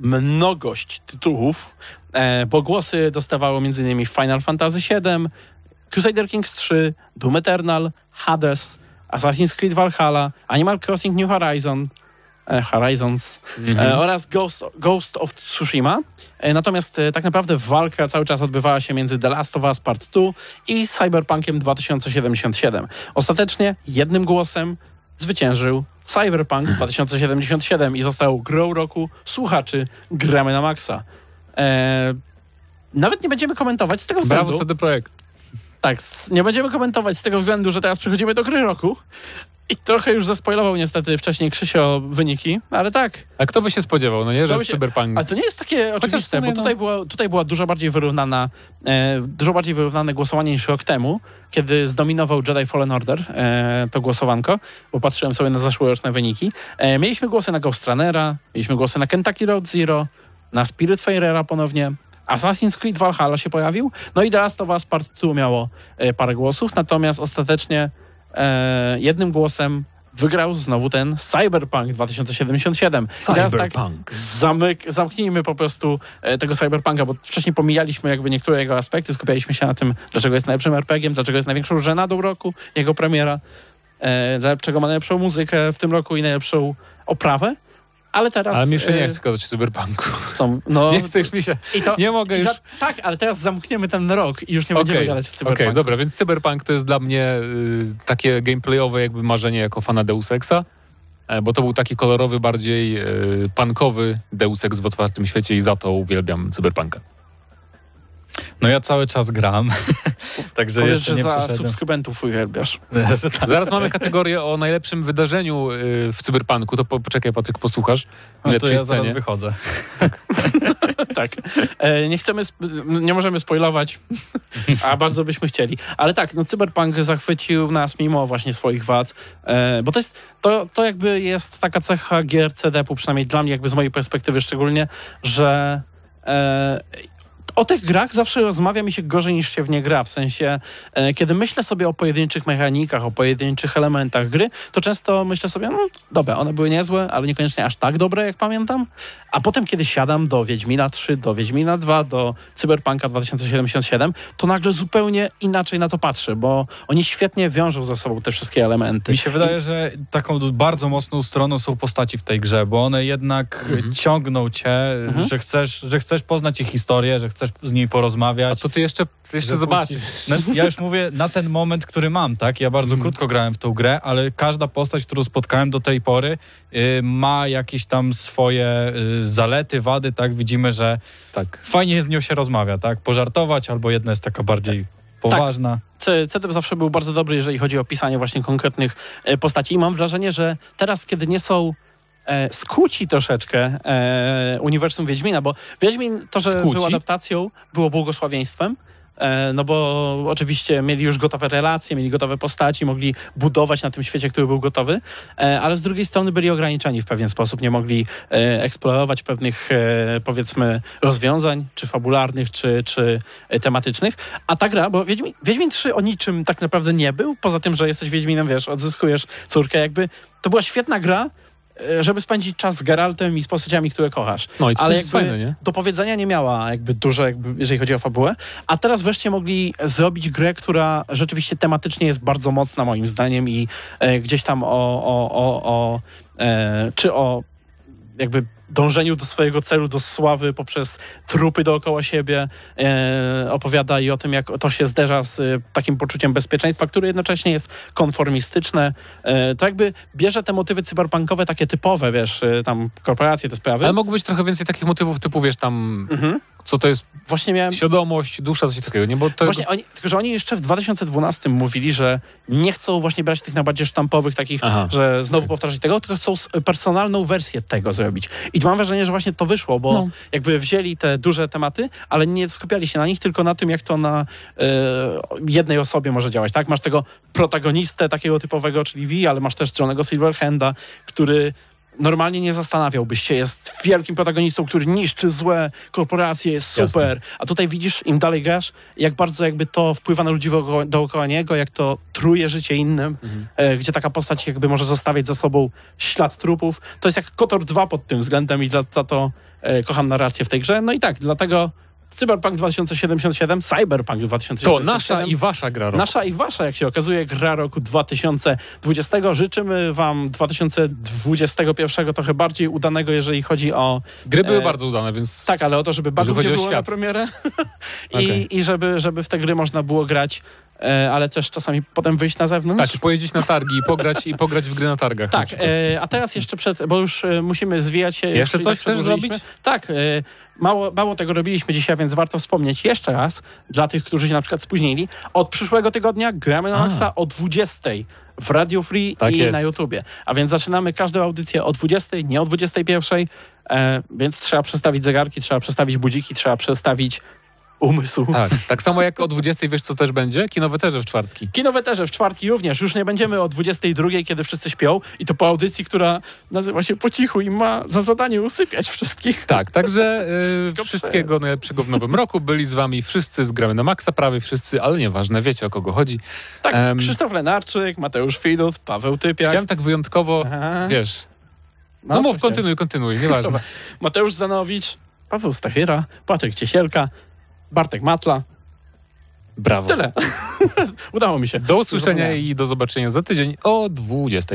mnogość tytułów, e, bo głosy dostawało m.in. Final Fantasy VII, Crusader Kings 3, Doom Eternal, Hades, Assassin's Creed Valhalla, Animal Crossing New Horizon, Horizons e, oraz Ghost, Ghost of Tsushima. E, natomiast e, tak naprawdę walka cały czas odbywała się między The Last of Us Part 2 i Cyberpunkiem 2077. Ostatecznie jednym głosem zwyciężył Cyberpunk 2077 i został grą roku słuchaczy Gramy na Maxa. E, nawet nie będziemy komentować z tego względu. Brawo CD Projekt. Tak, nie będziemy komentować z tego względu, że teraz przechodzimy do gry roku. I trochę już zaspoilował niestety wcześniej Krzysio wyniki, ale tak. A kto by się spodziewał, no nie, że się- Cyberpunk. Ale to nie jest takie oczywiste, sumie, bo tutaj, no. była, tutaj była dużo bardziej wyrównana, e, dużo bardziej wyrównane głosowanie niż rok temu, kiedy zdominował Jedi Fallen Order e, to głosowanko, bo patrzyłem sobie na zeszłoroczne wyniki. E, mieliśmy głosy na Ghost Runnera, mieliśmy głosy na Kentucky Road Zero, na Spiritfarera ponownie, Assassin's Creed Valhalla się pojawił, no i The Last of Us Part 2 miało e, parę głosów, natomiast ostatecznie e, jednym głosem wygrał znowu ten Cyberpunk 2077. I teraz tak Cyberpunk. zamyk, zamknijmy po prostu e, tego Cyberpunka, bo wcześniej pomijaliśmy jakby niektóre jego aspekty, skupialiśmy się na tym, dlaczego jest najlepszym RPG-iem, dlaczego jest największą żenadą roku, jego premiera, e, dlaczego ma najlepszą muzykę w tym roku i najlepszą oprawę. Ale teraz... Ale mi jeszcze nie e, chce gadać o Cyberpunku. co, no, Nie chcesz mi się... i to, nie mogę i już. to, Tak, ale teraz zamkniemy ten rok i już nie będziemy Okej, gadać o Okej, Cyberpunku. dobra, więc Cyberpunk to jest dla mnie y, takie gameplayowe jakby marzenie jako fana Deus Exa, e, bo to był taki kolorowy, bardziej y, punkowy Deus Ex w otwartym świecie i za to uwielbiam Cyberpunka. No ja cały czas gram, także Powiesz, jeszcze że nie za subskrybentów uwielbiasz. Zaraz mamy kategorię o najlepszym wydarzeniu y, w Cyberpunku, to po, poczekaj Patryk, posłuchasz. No to ja zaraz scenie. wychodzę. tak. E, nie chcemy, nie możemy spoilować, a bardzo byśmy chcieli. Ale tak, no Cyberpunk zachwycił nas mimo właśnie swoich wad, e, bo to jest, to, to jakby jest taka cecha gier CD-u, przynajmniej dla mnie, jakby z mojej perspektywy szczególnie, że e, o tych grach zawsze rozmawia mi się gorzej niż się w nie gra. W sensie, e, kiedy myślę sobie o pojedynczych mechanikach, o pojedynczych elementach gry, to często myślę sobie, no dobra, one były niezłe, ale niekoniecznie aż tak dobre, jak pamiętam. A potem, kiedy siadam do Wiedźmina 3, do Wiedźmina 2, do Cyberpunka 2077, to nagle zupełnie inaczej na to patrzę, bo oni świetnie wiążą ze sobą te wszystkie elementy. Mi się wydaje, że taką bardzo mocną stroną są postaci w tej grze, bo one jednak ciągną cię, Mhm. że, chcesz, że chcesz poznać ich historię, że chcesz z nimi porozmawiać. To ty jeszcze, ty jeszcze zobaczysz. No, ja już mówię na ten moment, który mam, tak? Ja bardzo Mhm. krótko grałem w tą grę, ale każda postać, którą spotkałem do tej pory, y, ma jakieś tam swoje y, zalety, wady, tak? Widzimy, że Tak. fajnie z nią się rozmawia, tak? Pożartować, albo jedna jest taka bardziej poważna. C- CDEP zawsze był bardzo dobry, jeżeli chodzi o pisanie właśnie konkretnych e, postaci. I mam wrażenie, że teraz, kiedy nie są e, skłóci troszeczkę e, uniwersum Wiedźmina, bo Wiedźmin, to, że Skłóci? był adaptacją, było błogosławieństwem. E, no bo oczywiście mieli już gotowe relacje, mieli gotowe postaci, mogli budować na tym świecie, który był gotowy, e, ale z drugiej strony byli ograniczeni w pewien sposób, nie mogli e, eksplorować pewnych, powiedzmy, rozwiązań, czy fabularnych, czy, czy tematycznych. A ta gra, bo Wiedźmin, Wiedźmin 3 o niczym tak naprawdę nie był, poza tym, że jesteś Wiedźminem, wiesz, odzyskujesz córkę, jakby. To była świetna gra, żeby spędzić czas z Geraltem i z postaciami, które kochasz. No i to Ale jest fajne, nie? do powiedzenia nie miała jakby dużo, jakby, jeżeli chodzi o fabułę. A teraz wreszcie mogli zrobić grę, która rzeczywiście tematycznie jest bardzo mocna moim zdaniem i e, gdzieś tam o, o, o, o e, czy o jakby dążeniu do swojego celu, do sławy poprzez trupy dookoła siebie e, opowiada i o tym, jak to się zderza z e, takim poczuciem bezpieczeństwa, które jednocześnie jest konformistyczne. E, to jakby bierze te motywy cyberpunkowe, takie typowe, wiesz, e, tam korporacje, te sprawy. Ale mogło być trochę więcej takich motywów typu, wiesz, tam, Mhm. Co to jest Właśnie miałem... świadomość, dusza, coś takiego, nie? Bo to Właśnie oni, tylko, że oni jeszcze w 2012 mówili, że nie chcą właśnie brać tych najbardziej sztampowych, takich, Aha. że znowu powtarzać tego, tylko chcą personalną wersję tego zrobić. I mam wrażenie, że właśnie to wyszło, bo No. jakby wzięli te duże tematy, ale nie skupiali się na nich, tylko na tym, jak to na e, jednej osobie może działać. Tak? Masz tego protagonistę takiego typowego, czyli V, ale masz też Johnego Silverhanda, który normalnie nie zastanawiałbyś się, jest wielkim protagonistą, który niszczy złe korporacje, jest Jasne. super. A tutaj widzisz, im dalej grasz, jak bardzo jakby to wpływa na ludzi dookoła niego, jak to truje życie innym, e, gdzie taka postać jakby może zostawiać za sobą ślad trupów. To jest jak KOTOR 2 pod tym względem i za to e, kocham narrację w tej grze. No i tak, dlatego Cyberpunk 2077, Cyberpunk 2077. to nasza i wasza gra roku. Nasza i wasza, jak się okazuje, gra roku 2020. Życzymy wam 2021 trochę bardziej udanego, jeżeli chodzi o... Gry były e, bardzo udane, więc Tak, ale o to, żeby bugów nie było na świat. premierę I, Okej. i żeby, żeby w te gry można było grać, ale też czasami potem wyjść na zewnątrz. tak, i pojeździć na targi i pograć, i pograć w gry na targach. na Tak, przykład. e, a teraz jeszcze przed, bo już e, musimy zwijać się. Jeszcze coś chcesz zrobić? Tak, e, mało, mało tego robiliśmy dzisiaj, więc warto wspomnieć jeszcze raz dla tych, którzy się na przykład spóźnili. Od przyszłego tygodnia gramy na. Maxa o 20 w Radio Free Tak i jest. na YouTubie. A więc zaczynamy każdą audycję o 20, nie o 21, e, więc trzeba przestawić zegarki, trzeba przestawić budziki, trzeba przestawić umysł. Tak, tak samo jak o 20 wiesz co też będzie? Kinowe też w czwartki. Kinowe też w czwartki również. Już nie będziemy o 22, kiedy wszyscy śpią i to po audycji, która nazywa się Po cichu i ma za zadanie usypiać wszystkich. Tak, także y, Tylko wszystkiego najlepszego w nowym roku. Byli z wami wszyscy, zgramy na maksa, prawie wszyscy, ale nieważne, wiecie o kogo chodzi. Tak, Em, Krzysztof Lenarczyk, Mateusz Widut, Paweł Typiak, Chciałem tak wyjątkowo, Aha. wiesz, no, mów, co chciałeś? kontynuuj, kontynuuj, nieważne. Mateusz Zanowicz, Paweł Stachyra, Patryk Ciesielka, Bartek Matla. Brawo. Tyle. Udało mi się. Do usłyszenia i do zobaczenia za tydzień o 20.